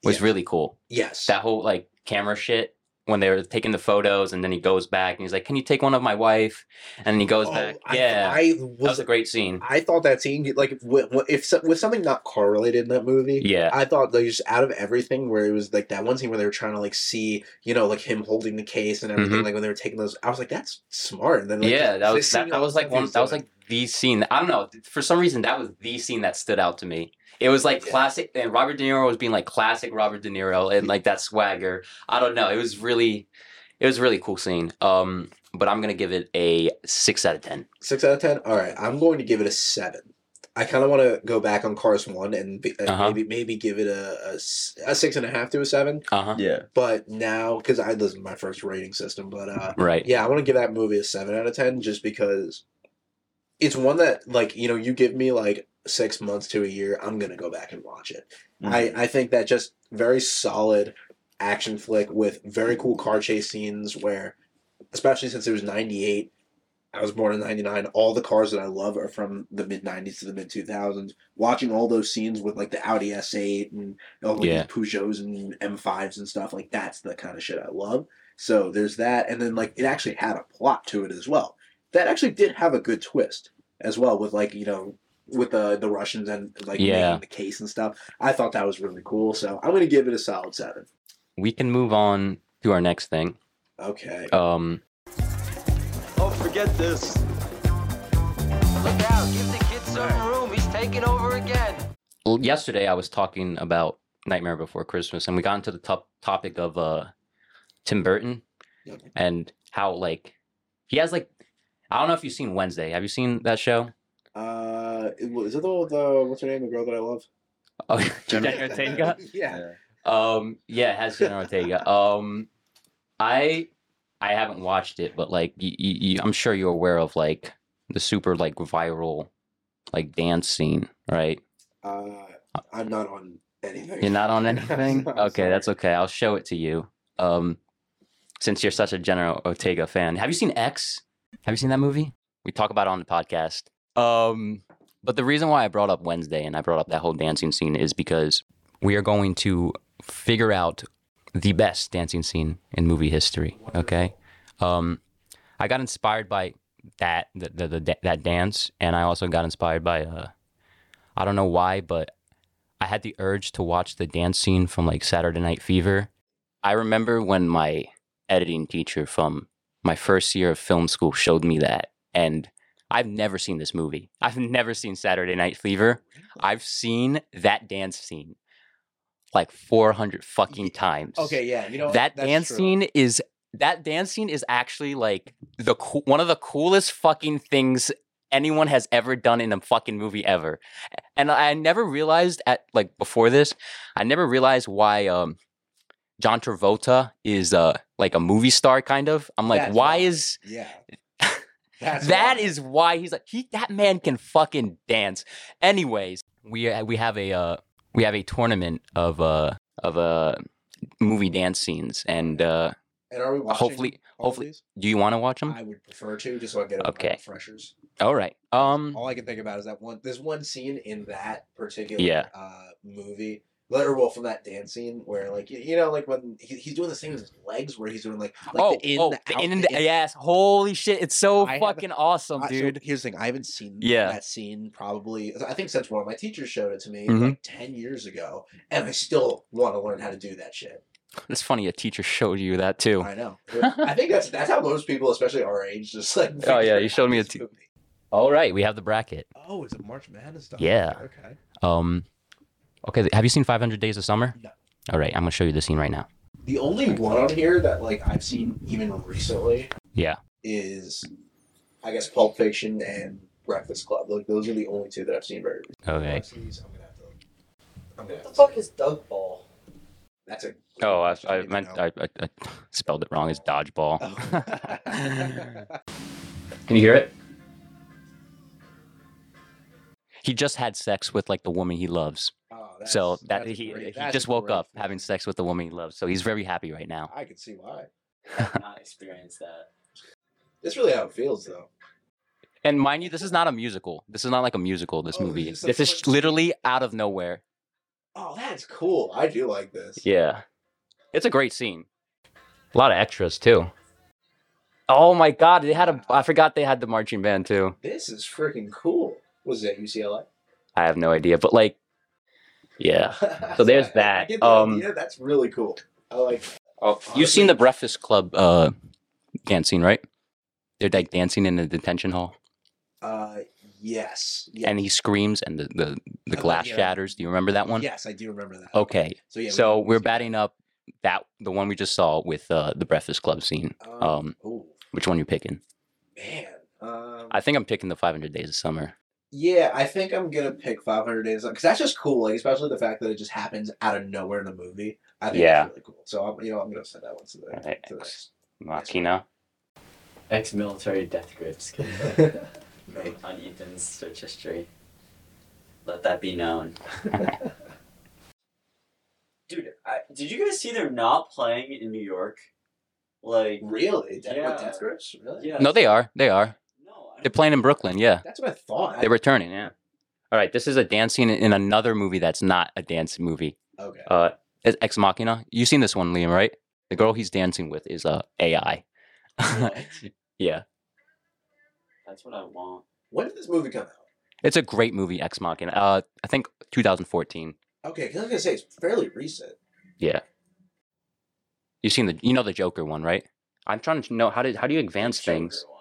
was really cool. yes, That whole like camera shit when they were taking the photos and then he goes back and he's like, "Can you take one of my wife?" And then he goes Oh, back. I, yeah, I that was was. a great scene. I thought that scene, like, with, if with something not correlated in that movie, Yeah, I thought like just out of everything where it was like that one scene where they were trying to like see, you know, like him holding the case and everything, Mhm. like when they were taking those, I was like, that's smart. And then like, yeah, that was that, that was like one. That was like the scene. I don't know. For some reason, that was the scene that stood out to me. It was like classic, and Robert De Niro was being like classic Robert De Niro, and like that swagger. I don't know. It was really, it was a really cool scene. Um, but I'm gonna give it a six out of ten. six out of ten. All right, I'm going to give it a seven. I kind of want to go back on Cars one and be, uh, Uh-huh. maybe maybe give it a a six and a half to a seven. Uh huh. Yeah. But now, because I this is my first rating system, but uh, Right. yeah, I want to give that movie a seven out of ten just because it's one that like you know you give me like six months to a year, I'm gonna go back and watch it. Mm. I I think that just very solid action flick with very cool car chase scenes where, especially since it was '98. I was born in '99. All the cars that I love are from the mid '90s to the mid 2000s. Watching all those scenes with like the Audi S8 and all like, Yeah. Peugeots and M5s and stuff like that's the kind of shit I love. So there's that, and then like it actually had a plot to it as well. That actually did have a good twist as well, with like you know with the the Russians and like Yeah. making the case and stuff. I thought that was really cool. So I'm gonna give it a solid seven. We can move on to our next thing. Okay. Um, Oh, forget this. Look out, give the kid some room. He's taking over again. well, yesterday I was talking about Nightmare Before Christmas, and we got into the top topic of uh, Tim Burton Yep. and how like he has like I don't know if you've seen Wednesday. Have you seen that show? Uh, is it the, the what's her name? The girl that I love. Oh, (laughs) Jenna Jenna Ortega. (laughs) yeah. Um, yeah, it has Jenna Ortega. Um, I I haven't watched it, but like y- y- y- I'm sure you're aware of like the super like viral like dance scene, right? Uh, I'm not on anything. You're not on (laughs) anything? I'm okay, sorry. that's okay. I'll show it to you. Um, since you're such a Jenna Ortega fan, have you seen X? Have you seen that movie? We talk about it on the podcast. Um, but the reason why I brought up Wednesday and I brought up that whole dancing scene is because we are going to figure out the best dancing scene in movie history. Okay. Um, I got inspired by that the, the, the that dance, and I also got inspired by uh, I don't know why, but I had the urge to watch the dance scene from like Saturday Night Fever. I remember when my editing teacher from my first year of film school showed me that, and I've never seen this movie. I've never seen Saturday Night Fever. I've seen that dance scene like 400 fucking times. Okay, yeah. You know that dance true. scene is that dance scene is actually like the cool, one of the coolest fucking things anyone has ever done in a fucking movie ever. And I never realized at like before this, I never realized why um John Travolta is uh like a movie star kind of. I'm like, That's why why. is Yeah. That's that why. is why he's like he that man can fucking dance. Anyways, we uh, we have a uh we have a tournament of uh of uh movie dance scenes and uh And are we watching? hopefully hopefully do you want to watch them? I would prefer to, just so I get it Okay. freshers. All right. Um All I can think about is that one. There's one scene in that particular Yeah. uh, movie, like, or well, from that dance scene where, like, you, you know, like when he, he's doing this thing with his legs, where he's doing like, like oh, the in, oh, the the in and the the, in. yes, holy shit, it's so I fucking awesome, I- so dude. here's the thing: I haven't seen Yeah. that scene probably. I think since one of my teachers showed it to me Mhm. like ten years ago, and I still want to learn how to do that shit. It's funny a teacher showed you that too. I know. I think that's that's how most people, especially our age, just like. (laughs) Oh, yeah, figure you showed me a this t- movie. All right, we have the bracket. Oh, is it March Madness stuff? Yeah. Okay. Um Okay, have you seen 500 Days of Summer? No. All right, I'm going to show you the scene right now. The only one on here that like I've seen even recently Yeah. is, I guess, Pulp Fiction and Breakfast Club. Like those are the only two that I've seen very. recently. Okay. I'm gonna have to. I'm gonna What the fuck is Doug Ball? That's a. Oh, I, I meant. I, I, I spelled it wrong. It's dodgeball. Oh. (laughs) Can you hear it? he just had sex with like the woman he loves. That's, so that he great- he just woke great up having sex with the woman he loves. So he's very happy right now. I can see why. (laughs) not experienced that. That's really how it feels, though. And mind you, this is not a musical. This is not like a musical. This Oh, movie. it's just a This is fun scene. literally out of nowhere. Oh, that's cool. I do like this. Yeah, it's a great scene. A lot of extras too. Oh my god, they had a. I forgot they had the marching band too. This is freaking cool. Was it UCLA? I have no idea, but like, yeah. (laughs) So there's I- I that. get the Um, idea. That's really cool. I like. Oh, you've seen the Breakfast Club uh dance scene, right? They're like dancing in the detention hall, Uh, yes. yes. and he screams, and the the, the glass yeah. shatters. Do you remember that one? Yes, I do remember that. Okay, So yeah. so can- we're batting up that the one we just saw with uh, the Breakfast Club scene. Um, ooh, which one you picking? man. Um, I think I'm picking the 500 Days of Summer. Yeah, I think I'm gonna pick 500 Days because that's just cool. Like, especially the fact that it just happens out of nowhere in the movie. I think Yeah. that's really cool. So I'm, you know, I'm gonna send that one to the. Alright, to the Ex. Machina. Ex-military death grips (laughs) Mate. on Ethan's search history. Let that be known. (laughs) Dude, I, did you guys see they're not playing in New York? Like, Really? Death, Yeah. With Death Grips? Really? yeah. No, they are. They are. No, I They're playing in Brooklyn. Yeah, That's what I thought. they're returning. Yeah. All right. This is a dance scene in another movie that's not a dance movie. okay. Uh, it's Ex Machina. You've seen this one, Liam, right? The girl he's dancing with is uh, AI. (laughs) Yeah, That's what I want. when did this movie come out? it's a great movie, Ex Machina. Uh, I think 2014. Okay, because I was gonna say it's fairly recent. Yeah. You've seen the, you know the Joker one, right? I'm trying to know how did how do you advance Joker things? One.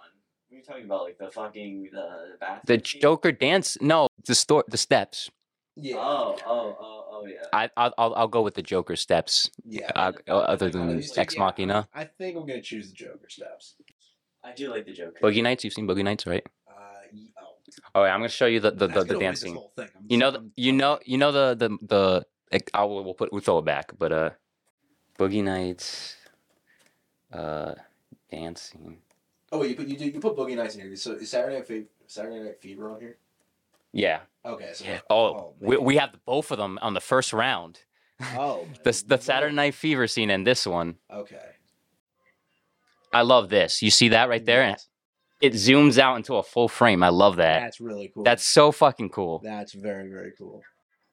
What are you talking about? Like the fucking the, the bathroom The scene? Joker dance? No, the store, the steps. Yeah. Oh, oh, oh, oh, yeah. I I'll I'll, I'll go with the Joker steps. yeah. Uh, other than these two- Ex yeah, Machina. I think I'm gonna choose the Joker steps. I do like the Joker. Boogie Nights. You've seen Boogie Nights, right? Uh, oh, All right, I'm gonna show you the the, that's the, the gonna win dance this scene. whole thing. You know, the, you know, you know the the the. like, I will we'll put we'll throw it back, but uh, Boogie Nights, uh, dancing. Oh, wait, you put you do you put Boogie Nights in here. So is Saturday Night Fever, Saturday Night Fever on here? Yeah. Okay. So Yeah. Oh, we man. we have both of them on the first round. oh (laughs) The the. Saturday Night Fever scene and this one. Okay. I love this. You see that right there? Yes. It zooms out into a full frame. I love that. That's really cool. That's so fucking cool. that's very very cool.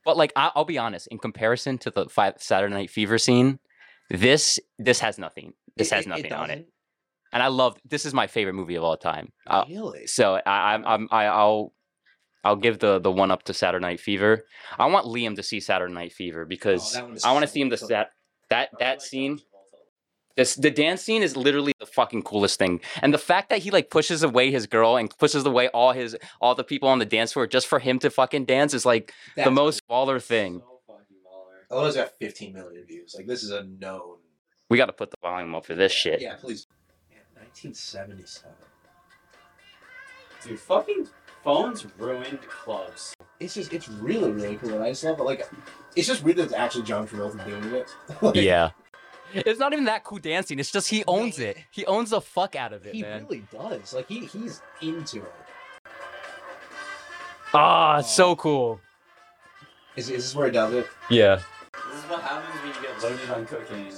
But like, I, I'll be honest. In comparison to the five Saturday Night Fever scene, this this has nothing. This It- has nothing on it. And I love. This is my favorite movie of all time. Uh, really? so I, I'm I'm I, I'll I'll give the the one up to Saturday Night Fever. I want Liam to see Saturday Night Fever because Oh, that one is I want to so see him to cool. sat that that scene. This the dance scene is literally the fucking coolest thing, and the fact that he like pushes away his girl and pushes away all his all the people on the dance floor just for him to fucking dance is like the That's most baller thing. So fucking baller. Oh, it's got 15 million views. Like this is a known. We got to put the volume up for this shit. Yeah, please. Man, 1977. Dude, fucking phones ruined clubs. It's just it's really really cool. And I just love it. Like, it's just weird that it's actually John Travolta doing it. (laughs) Like, Yeah. It's not even that cool dancing. It's just he owns it. He owns the fuck out of it, He man. really does. Like he he's into it. Ah, it's so cool. Is, is this where he does it? Yeah. This is what happens when you get loaded on cocaine.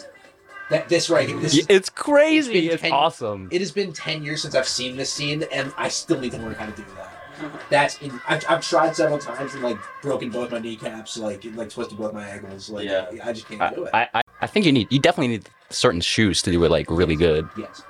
That this right here. This, It's crazy. been It's ten- awesome. it has been 10 years since I've seen this scene, and I still need to learn how to do that. That's in, I've, I've tried several times and like broken both my kneecaps, like like twisted both my ankles. Like Yeah. I just can't I, do it. I, I- I think you need you definitely need certain shoes to do it like really good. yes.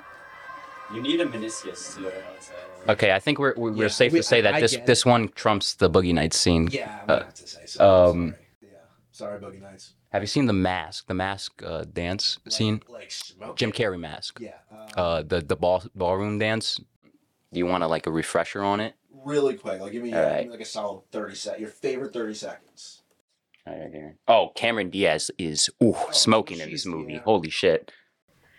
You need a meniscus to do it, I would. Okay, I think we're we're, Yeah, safe we- to say I- that I this it. this one trumps the Boogie Nights scene. Yeah, I'm Uh, gonna have to say so. um, Sorry. Yeah. Sorry, Boogie Nights. Have you seen the mask? The mask uh, dance Like, scene? Like smoke. Jim Carrey mask. Yeah. Uh, Uh, the the ball ballroom dance. Do you want to like a refresher on it? really quick. Like give me, uh, right. give me like a solid thirty sec. Your favorite thirty seconds. Right. Oh, Cameron Diaz is ooh smoking in this movie. yeah. Holy shit!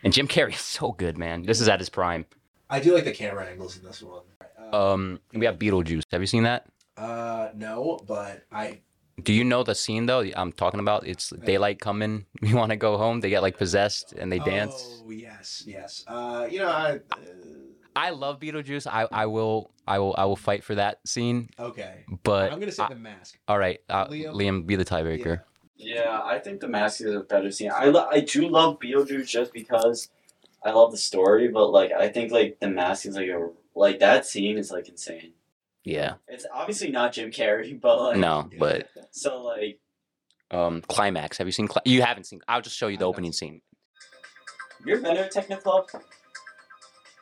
And Jim Carrey is (laughs) so good, man. This is at his prime. I do like the camera angles in this one. Um, we have Beetlejuice. Have you seen that? uh no, but I Do you know the scene though? I'm talking about. It's daylight coming. (laughs) You want to go home. They get like possessed and they dance. Oh yes, yes. Uh, you know, I. I love Beetlejuice. I, I will I will I will fight for that scene. Uh, okay. But I'm gonna say I- the mask. all right, uh, Liam? Liam, be the tiebreaker. Yeah, I think the mask is a better scene. I lo- I do love Beetlejuice just because I love the story, but like I think like the mask is like a like that scene is like insane. Yeah. It's obviously not Jim Carrey, (laughs) but like No, but So like um, climax. Have you seen? Cli- you haven't seen. I'll just show you the opening scene. you're better at a techno club.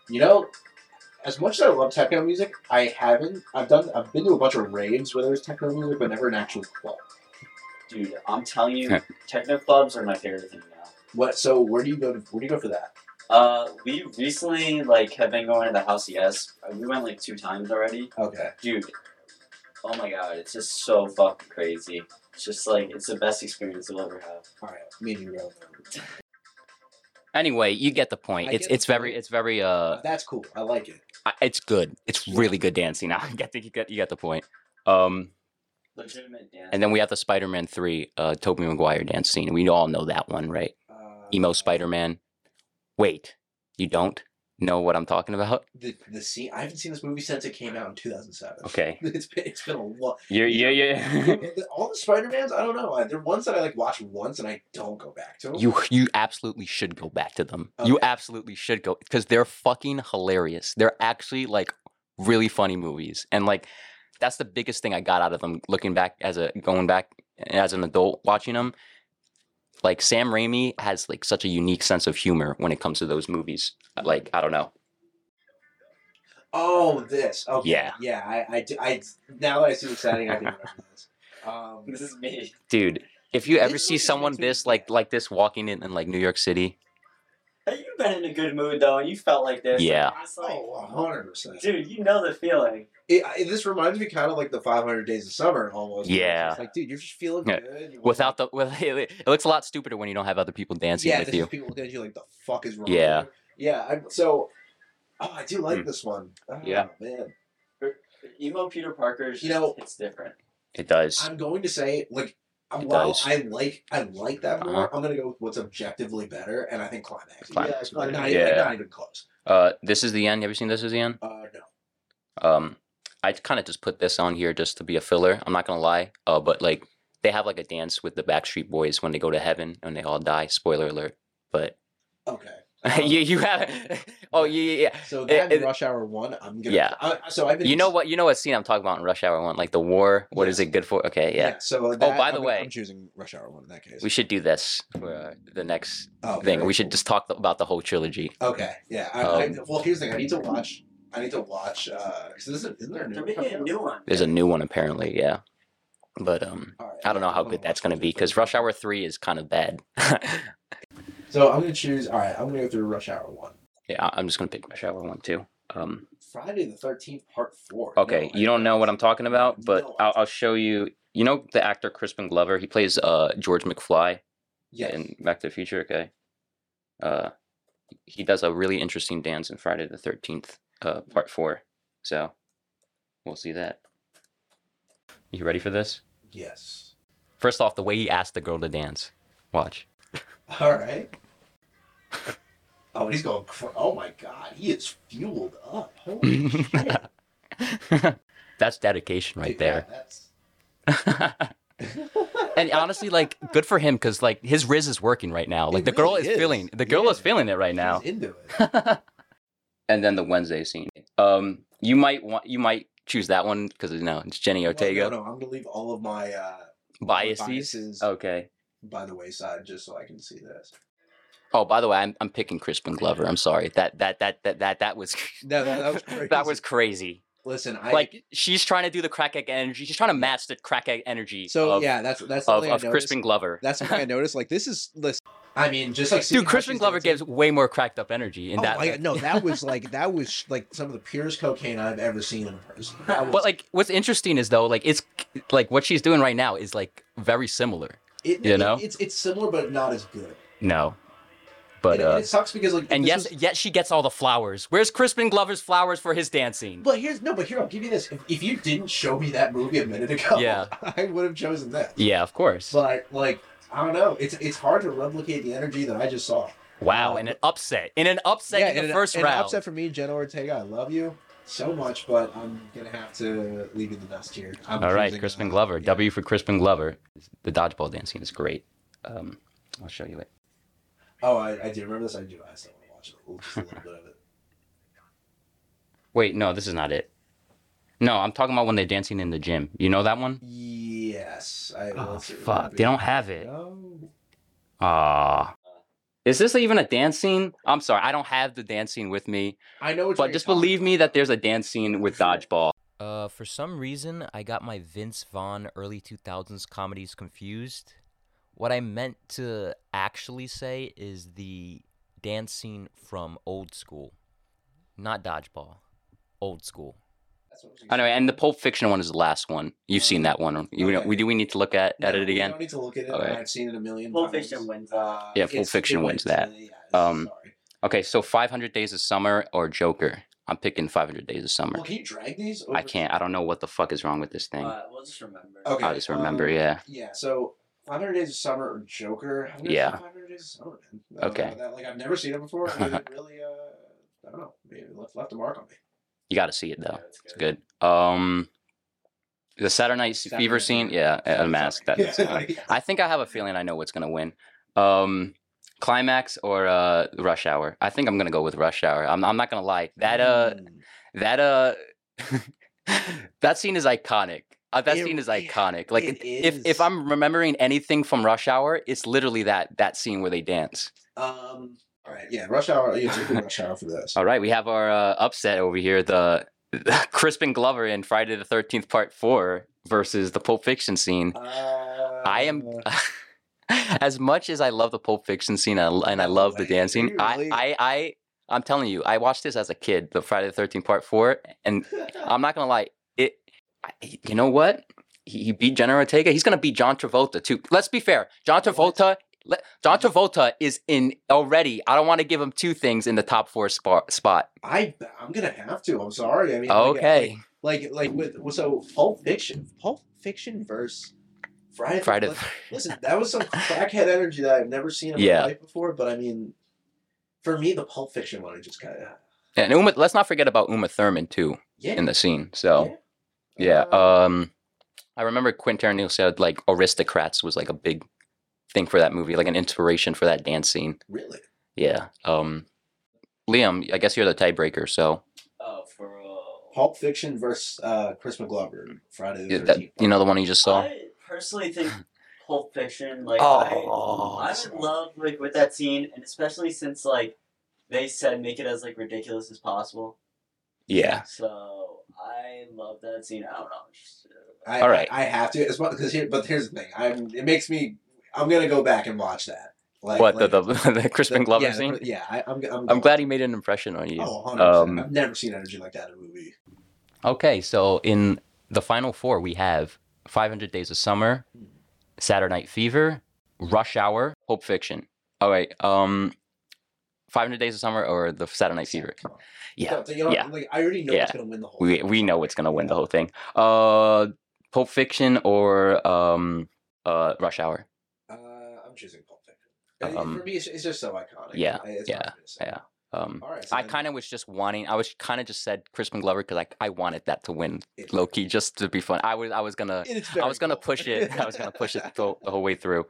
You know, as much as I love techno music, I haven't. I've done. I've been to a bunch of raves where there's techno music, but never an actual club. Dude, I'm telling you, (laughs) techno clubs are my favorite thing now. What? So where do you go? To, where do you go for that? Uh, we recently like have been going to the house. Yes, we went like two times already. Okay. Dude, oh my god, it's just so fucking crazy. It's just like it's the best experience you'll ever have. All right. Me and you go. Anyway, you get the point. I it's it's very point. it's very uh That's cool. I like it. I- it's good. It's really good dancing. (laughs) I get the, you get you get the point. Um, Legitimate dance. and then we have the Spider-Man three, uh, Tobey Maguire dance scene. We all know that one, right? Uh, Emo Spider-Man. Wait, you don't know what I'm talking about? The the scene. I haven't seen this movie since it came out in 2007. Okay, (laughs) It's been it's been a lot. you're yeah yeah. (laughs) All the Spider Mans, I don't know. They're ones that I like watch once and I don't go back to. 'em. You you absolutely should go back to them. You absolutely should go because they're fucking hilarious. They're actually like really funny movies, and like that's the biggest thing I got out of them. Looking back as a going back as an adult watching them, like Sam Raimi has like such a unique sense of humor when it comes to those movies. Like I don't know. Oh, this. Okay. Yeah. Yeah. I, I, do- I now that I see the setting, I can remember this. Um, (laughs) this is me. Dude, if you ever This see someone this like like this walking in, in like New York City, Hey, you've been in a good mood though, and you felt like this. Yeah. Like, it's like, oh, hundred percent. dude, you know the feeling. It, I- this reminds me kind of like the 500 Days of Summer almost. where it's Yeah. like, dude, you're just feeling Yeah. good. you without the with (laughs) it looks a lot stupider when you don't have other people dancing yeah, with you. just people looking at you like the fuck is wrong. Yeah. Yeah. I, so, oh, I do like Mm. this one. Oh, Yeah. man. Emo Peter Parker's, You know- it's different. It does. I'm going to say like. It While does. I like I like that more, Uh-huh. I'm gonna go with what's objectively better, and I think climax. Climax. Yeah, like, not, even, like, not even close. Uh, this is the end. Have you seen this is the end? Uh, no. Um, I kind of just put this on here just to be a filler. I'm not gonna lie. Uh, but like they have like a dance with the Backstreet Boys when they go to heaven and they all die. Spoiler alert. But Okay. (laughs) you you have (laughs) oh yeah yeah yeah. So It- that it- Rush Hour One, I'm gonna. Yeah. I, so I've been. You know what you know what scene I'm talking about in Rush Hour One? Like the war. What is Yes. it good for? Okay, yeah. So that, by the I'm, way- I'm choosing Rush Hour One in that case. We should do this for uh, the next oh, thing. very We should just talk about the whole trilogy. Okay. Yeah. I, I, Um, well, here's the thing. I need to watch. I need to watch. uh 'cause this isn't, isn't there a new They're one a new one. There's a new one apparently, yeah. But um, All right, I don't know I'm how gonna good that's gonna be because. Rush Hour Three is kind of bad. (laughs) So I'm gonna choose. All right. I'm gonna go through Rush Hour One. yeah, I'm just gonna pick Rush Hour One too. Um, Friday the Thirteenth Part Four. okay, No, you don't know what I'm talking about, but No, I'll, I'll show you. You know the actor Crispin Glover? He plays uh George McFly Yes. in Back to the Future. Okay, uh, he does a really interesting dance in Friday the Thirteenth, uh, Part Four. So we'll see that. You ready for this? Yes. First off, the way he asked the girl to dance. Watch. (laughs) All right. (laughs) Oh, and he's going. cr- Oh my God, he is fueled up. Holy (laughs) shit! (laughs) That's dedication right Dude, yeah, there. that's. and honestly, like, good for him because like his Riz is working right now. Like It the girl really is is. feeling the girl is feeling it right now. He's into it. and then the Wednesday scene. Um, you might want you might choose that one because you know it's Jenny Ortega. No, no, I'm gonna leave all of my uh, Biases. biases Okay. by the wayside just so I can see this. Oh, by the way, I'm I'm picking Crispin Glover. I'm sorry. That that that that that that was (laughs) No, that, that was crazy. that was crazy. Listen, I Like she's trying to do the crack egg energy. She's trying to match the crack egg energy. so of, yeah, that's that's the of, of. Crispin Glover. That's something I (laughs) noticed. Like this is listen. I mean, just like Dude, Crispin Glover dancing- gives way more cracked up energy in oh that. my no, that was (laughs) like that was like some of the purest cocaine I've ever seen in a person. Was, But like, what's interesting is though, like it's like what she's doing right now is like very similar. it, you it- know? it's it's similar but not as good. No, But and, and uh, it sucks because like And yes, was- yet she gets all the flowers. Where's Crispin Glover's flowers for his dancing? But here's no, but here I'll give you this. If, if you didn't show me that movie a minute ago, Yeah. (laughs) I would have chosen that. Yeah, of course. But like, I don't know. It's it's hard to replicate the energy that I just saw. Wow, and an upset. In an upset in the and first an round. upset for me, Jenna Ortega. I love you so much, but I'm gonna have to leave you the dust here. I'm All right, Crispin uh, Glover. yeah. W for Crispin Glover. The dodgeball dancing is great. Um, I'll show you it. Oh, I, I do remember this. I do. I still want to watch it. a little- Just a little bit of it. Wait, no, this is not it. No, I'm talking about when they're dancing in the gym. You know that one? Yes. I, Oh, fuck. They don't have it. No. Ah. Is this even a dance scene? I'm sorry, I don't have the dance scene with me. I know. Which But just believe me that there's a dance scene with dodgeball. Uh, for some reason, I got my Vince Vaughn early 2000s comedies confused. What I meant to actually say is the dance scene from Old School, not Dodgeball. Old School. Anyway, and the Pulp Fiction one is the last one. You've seen that one. You Okay. we do we need to look at at it We again? don't need to look at it. Okay. I've seen it a million Pulp times. Fiction wins. Uh, Yeah, Pulp Fiction wins wins, that. uh, yeah, Um, sorry. Okay, so 500 Days of Summer or Joker? I'm picking 500 Days of Summer. Well, can you drag these? I can't. I don't know what the fuck is wrong with this thing. Uh, we'll just remember. Okay. I just remember, um, yeah. Yeah. So 500 Days of Summer or Joker? Yeah. 500 Days of Summer, man. Okay. that- like I've never seen it before. and it (laughs) really, uh, I don't know. Maybe it left, left a mark on me. You got to see it though. Yeah, it's It's good. Um, the Saturday Night Saturday Fever Night scene, yeah, a mask. Sorry. That's, uh, (laughs) I think I have a feeling I know what's gonna win. Um, climax or uh, Rush Hour? I think I'm gonna go with Rush Hour. I'm, I'm not gonna lie. That uh, Mm. that uh, (laughs) that scene is iconic. Uh, that It- scene is iconic. Like it if is. if I'm remembering anything from Rush Hour, it's literally that that scene where they dance. Um. All right. Yeah. Rush Hour. Yeah. it's a good Rush Hour for this. All right, we have our uh, upset over here. The (laughs) Crispin Glover in Friday the Thirteenth Part Four versus the Pulp Fiction scene. Uh, I am, (laughs) as much as I love the Pulp Fiction scene and I, and I love the dancing. You I, I, I, I'm telling you, I watched this as a kid, the Friday the Thirteenth Part Four, and (laughs) I'm not gonna lie, you know what? He, he beat Jenna Ortega. He's gonna beat John Travolta too. Let's be fair. John Travolta. John Travolta is in already. I don't want to give him two things in the top four spot. Spot. I I'm gonna have to. I'm sorry. I mean. Okay. Like like with so Pulp Fiction. Pulp Fiction versus Friday. Friday. like, (laughs) Listen, that was some crackhead energy that I've never seen in Yeah. my life before. But I mean, for me, the Pulp Fiction one, I just kind of And Uma, let's not forget about Uma Thurman too yeah. in the scene. So. yeah. Yeah. Uh, Um, I remember Quentin Tarantino said like Aristocats was like a big thing for that movie, like an inspiration for that dance scene. really. Yeah. Um, Liam, I guess you're the tiebreaker. So Oh, for uh, Pulp Fiction versus uh, Chris McGlover. Friday the yeah, that, Thirteenth. you know the one you just saw. I personally think (laughs) Pulp Fiction, like Oh, I, I would love like with that scene, and especially since like they said make it as like ridiculous as possible. Yeah. So I love that scene. I don't know. Just, uh, I, All right. I, I have to as well because here. But here's the thing. I'm. It makes me. I'm gonna go back and watch that. Like what like, the the, (laughs) the Crispin the- Glover yeah, the- scene? yeah, I, I'm. I'm, I'm glad he made an impression on you. Oh, 100%. Um, I've never seen energy like that in a movie. Okay, so in the final four, we have 500 Days of Summer, Saturday Night Fever, Rush Hour, Pulp Fiction. All right, um, 500 Days of Summer or the Saturday Night Fever? Yeah, Don't- you know, yeah. Like I already know Yeah. what's gonna win the whole. we thing. we know what's gonna win the whole thing. Uh, Pulp Fiction or um, uh, Rush Hour? Uh, I'm choosing Pulp Fiction. Uh, Um, For me, it's, it's just so iconic. yeah, it's yeah, to yeah. Um, All right. So I kind of was just wanting. I was kind of just said Crispin Glover because I I wanted that to win key just to be fun. I was I was gonna I was gonna cool. push it. I was gonna push it (laughs) the, the whole way through.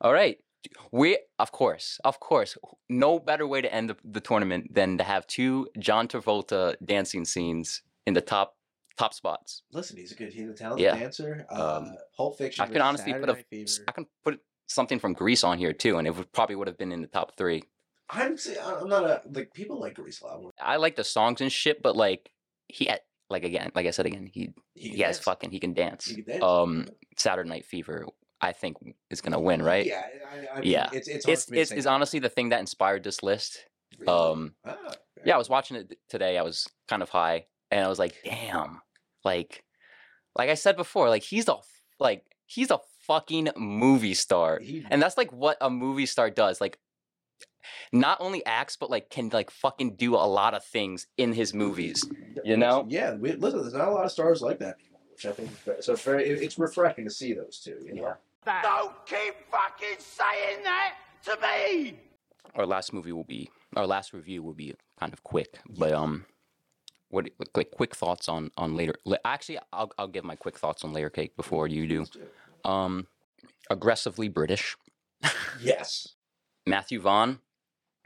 All right. We of course, of course, no better way to end the, the tournament than to have two John Travolta dancing scenes in the top top spots. Listen, he's a good. He's a talented Yeah. dancer. Uh, Um, Pulp Fiction. I versus honestly put Saturday a Night Fever. I can put something from Grease on here too, and it would probably would have been in the top three. I'm. I'm not a like people like Grease a lot. I like the songs and shit, but like he had like again, like I said again, he He he has fucking he can dance. He can dance. Um, Saturday Night Fever, I think is gonna win, right? Yeah. I, I Yeah. It's it's It's to it's, it's honestly the thing that inspired this list. Really? Um, Ah, yeah, I was watching it today. I was kind of high, and I was like, "Damn!" Like, like I said before, like he's a like he's a fucking movie star. He- and that's like what a movie star does. Like, not only acts but like can like fucking do a lot of things in his movies. You know? Yeah, we, listen. There's not a lot of stars like that anymore, which I think so. It's very. It's refreshing to see those two. You know? Don't keep fucking saying that to me! Our last movie will be our last review will be kind of quick, but um, what like quick thoughts on on later? Actually, I'll I'll give my quick thoughts on Layer Cake before you do. Um, aggressively British. (laughs) Yes. Matthew Vaughn,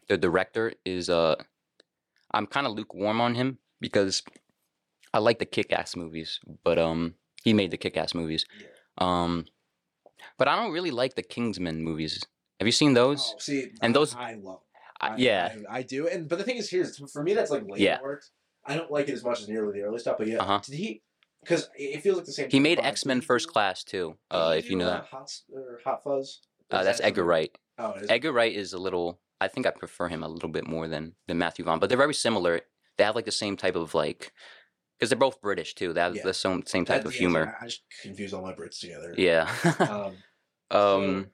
the director, is uh I'm kind of lukewarm on him because I like the kick-ass movies, but um he made the kick-ass movies. Um but I don't really like the Kingsman movies. Have you seen those? Oh, see, And I- those- I love. I- yeah. I, I do. And but the thing is, here's for me that's like late Yeah. work. I don't like it as much as nearly the early stuff. But yeah, Uh-huh. did he? Because it feels like the same. He made. X-Men First Class too. Uh if you know uh, that. Hot, or Hot Fuzz. Uh, that's that Edgar Wright. Oh. Edgar Wright is a little I think I prefer him a little bit more than than Matthew Vaughn, but they're very similar. They have like the same type of like because they're both British too. They have Yeah. the same same type That- of humor. I I just confuse all my Brits together. Yeah. Um, (laughs) um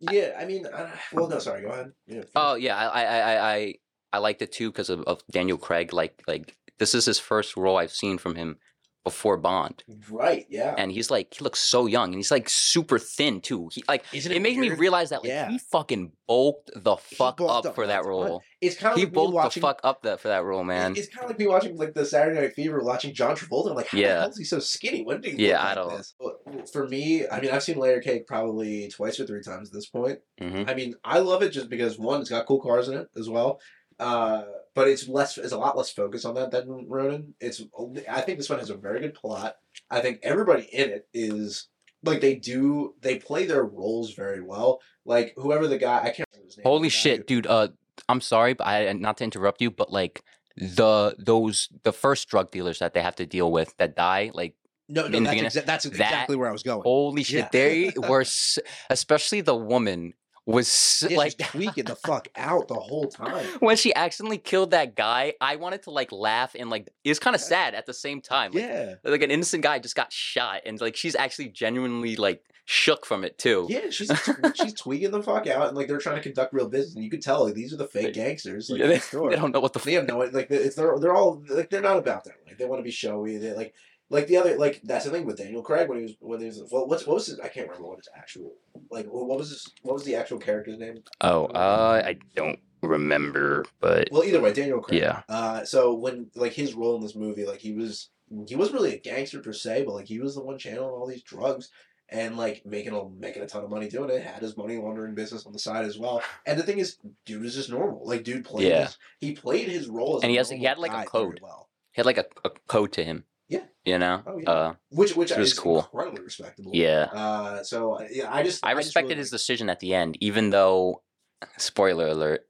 yeah, I mean, I, well, no, sorry. Go ahead. Yeah. Oh yeah, I I I I, I liked it too because of, of Daniel Craig. Like like this is his first role I've seen from him before Bond, right. Yeah. and he's like he looks so young and he's like super thin too. He like Isn't it made me weird? realize that like Yeah. he fucking bulked the fuck bulked up up for that ton. role. It's kind of He like me bulked watching. the fuck up that for that role, man. It's kind of like me watching like the Saturday Night Fever, watching John Travolta. I'm like, how Yeah. the hell is he so skinny? When did he Yeah, look I like don't- this? Well, For me, I mean, I've seen Layer Cake probably twice or three times at this point. hmm I mean, I love it just because one, it's got cool cars in it as well. Uh, but it's less, it's a lot less focus on that than Ronin. It's, only- I think this one has a very good plot. I think everybody in it is like they do, they play their roles very well. Like whoever the guy, I can't remember his name. Holy shit, who- dude. Uh, I'm sorry, but I not to interrupt you, but like the those the first drug dealers that they have to deal with that die, like No, no, that's, exa- that's that- exactly where I was going. holy shit, Yeah. they (laughs) were, s- especially the woman was Yeah, like tweaking the fuck out the whole time. (laughs) when she accidentally killed that guy. I wanted to like laugh and like it was kind of sad at the same time. Like, Yeah. like an innocent guy just got shot, and like she's actually genuinely like shook from it too. Yeah, she's (laughs) she's tweaking the fuck out, and like they're trying to conduct real business, and you can tell like these are the fake gangsters. Like, Yeah, they, they don't know what the They have no like it's they're they're all like they're not about that. Like they want to be showy. They like like the other like that's the thing with Daniel Craig when he was when he was well, what's what was his I can't remember what his actual like what was his what was the actual character's name? Oh, uh, I don't remember, but Well, either way, Daniel Craig. yeah. Uh, so when like his role in this movie, like he was he wasn't really a gangster per se, but like he was the one channeling all these drugs and like making a making a ton of money doing it. Had his money laundering business on the side as well. And the thing is, dude was just normal. Like dude played Yeah. his, he played his role as And a he has- he had, like, a code. well, He had like a, a code to him. Yeah. You know? Oh, yeah. Uh, which which was is cool. incredibly respectable. yeah. Uh, so yeah, I just I just respected really his like- decision at the end, even though, (laughs) spoiler alert,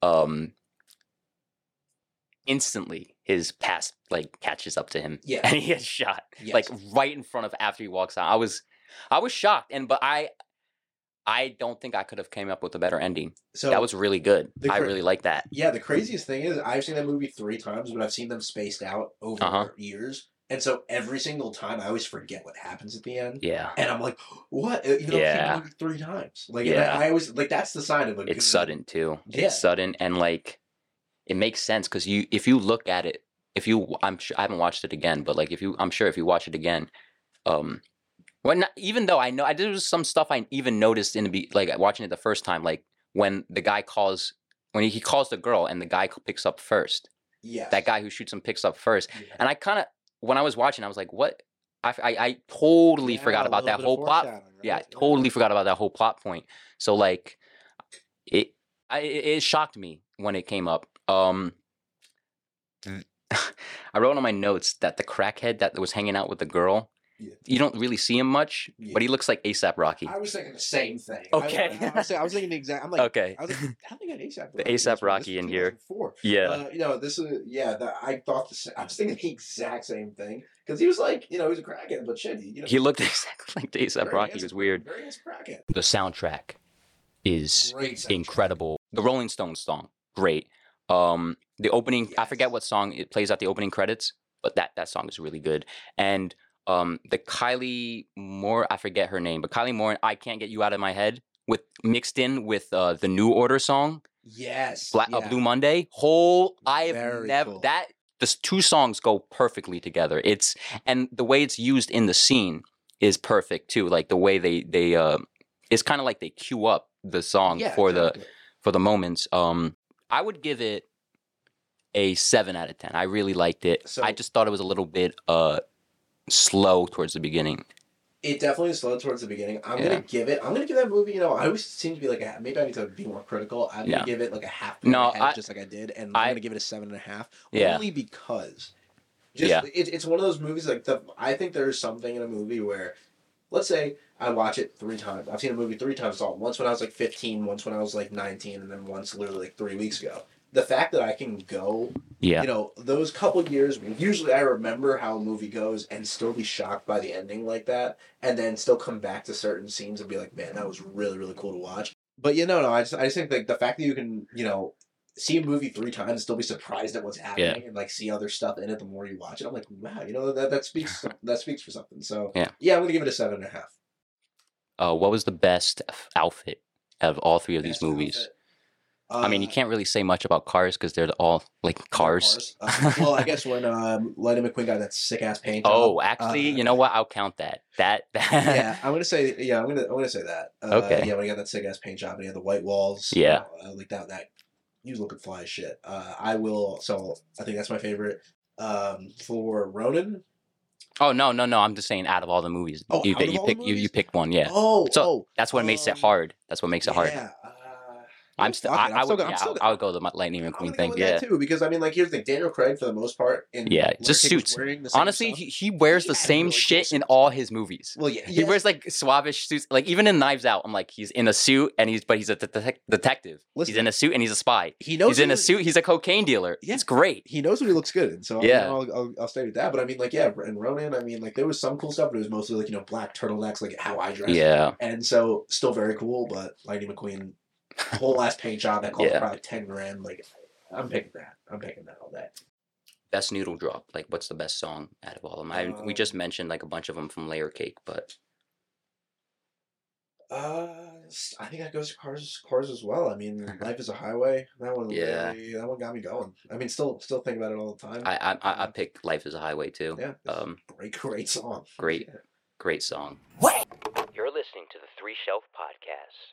um, instantly his past like catches up to him, (laughs) Yeah. and he gets shot like right in front of after he walks out. I was, I was shocked, and but I, I don't think I could have came up with a better ending. So that was really good. the I really like that. Yeah, the craziest thing is I've seen that movie three times, but I've seen them spaced out over Uh-huh. years. And so every single time I always forget what happens at the end. Yeah, And I'm like, what? Even though Yeah. I've seen the movie three times. Like Yeah. I, I always like that's the sign of a good it's sudden too. Yeah. It's sudden and like, it makes sense because you if you look at it, if you I'm sure I haven't watched it again, but like if you I'm sure if you watch it again, um, when not, even though I know I there was some stuff I even noticed in the be like watching it the first time, like when the guy calls when he calls the girl and the guy picks up first, Yeah. that guy who shoots him picks up first, Yeah. and I kind of when I was watching, I was like, what? I I, I totally Yeah, forgot about that whole plot. foreshadowing, Yeah, I right? totally forgot about that whole plot point. So like, it I, it shocked me when it came up. Um, (laughs) I wrote on my notes that the crackhead that was hanging out with the girl, Yeah. you don't really see him much, Yeah. but he looks like A$AP Rocky. I was thinking the same thing. Okay. I, I, was, I was thinking the exact. I'm like, okay. I was like, how they got ASAP? The Rocky? A$AP This Rocky in here. Yeah. Uh, you know, this is yeah. The, I thought the sa- I was thinking the exact same thing because he was like, you know, he was a crackhead, but shit, he, you know, he looked (laughs) exactly like A$AP Rocky. It was weird. Very nice crackhead. The soundtrack is soundtrack. incredible. The Rolling Stones song, great. Um, the opening, I forget what song it plays at the opening credits, but that that song is really good. And um, the Kylie Moore, I forget her name, but Kylie Moore, I can't get you out of my head, with mixed in with uh, the New Order song. Yes. Black uh. Blue Monday. Whole I have Very never cool. that the two songs go perfectly together. It's and the way it's used in the scene is perfect too. Like the way they they uh it's kind of like they cue up the song Yeah, for the for the moments. Um I would give it a 7 out of 10. I really liked it. I just thought it was a little bit uh slow towards the beginning. It definitely slowed towards the beginning. I'm Yeah. gonna give it. I'm gonna give that movie. You know, I always seem to be like a. Maybe I need to be more critical. I'm Yeah. gonna give it like a half. No, ahead, I- just like I did, and I- I'm gonna give it a seven and a half. Yeah. Only because, just Yeah. it, it's one of those movies like the. I think there's something in a movie where, let's say I watch it three times. I've seen a movie three times. All once when I was like 15, once when I was like 19, and then once literally like three weeks ago. The fact that I can go Yeah. you know those couple years usually i remember how a movie goes and still be shocked by the ending like that and then still come back to certain scenes and be like man that was really really cool to watch but you know no i just i just think like the fact that you can you know see a movie three times and still be surprised at what's happening and like see other stuff in it the more you watch it i'm like wow you know that that speaks that speaks for something so Yeah. yeah i'm gonna give it a seven and a half Uh what was the best outfit of all three of these movies? outfit. I mean, you can't really say much about cars because they're all like cars. (laughs) Uh, well, I guess when um, Lightning McQueen got that sick ass paint. job, Oh, actually, uh, you know what? I'll count that. That (laughs) that. yeah, I'm gonna say yeah. I'm gonna I'm gonna say that. Uh, Okay. Yeah, when he got that sick ass paint job and he had the white walls. Yeah. uh, like that. That he was looking fly as shit. Uh, I will. So I think that's my favorite. Um, for Ronin. Oh no, no, no! I'm just saying, out of all the movies, Oh, you you pick, you, you picked one. Yeah, Oh, So, oh, that's what makes it um, hard. That's what makes it hard. Yeah. Uh, I'm still, I, I I'm still would, I'm yeah, still I would go the Lightning McQueen thing. Yeah, too because I mean, like, here's the thing: Daniel Craig, for the most part, in Yeah, just suits. honestly, he, he wears He the same really cool shit in all his movies. well, yeah, He wears like suavish suits, like even in Knives Out. I'm like, he's in a suit and he's, but he's a detec- detective. Listen, he's in a suit and he's a spy. he knows He's in a suit. He's a cocaine dealer. Yeah. It's great. he knows when he looks good. So Yeah. I'll, I'll, I'll, I'll stay with that. But I mean, like, yeah, and Ronin, I mean, like, there was some cool stuff, but it was mostly like, you know, black turtlenecks, like how I dress. Yeah, And so, still very cool, but Lightning McQueen, whole last paint job that cost Yeah. probably 10 grand. Like, I'm picking that. I'm picking that all day. best noodle drop. Like, what's the best song out of all of them? I, we Um, just mentioned like a bunch of them from Layer Cake, but Uh, I think that goes to Cars, Cars as well. I mean, Life is a Highway. That one, Yeah. really, that one got me going. I mean, still, still think about it all the time. I I, I, pick Life Is a Highway too. yeah, it's Um, great, (laughs) great song. great. great song. What? You're listening to the Three Shelf Podcast.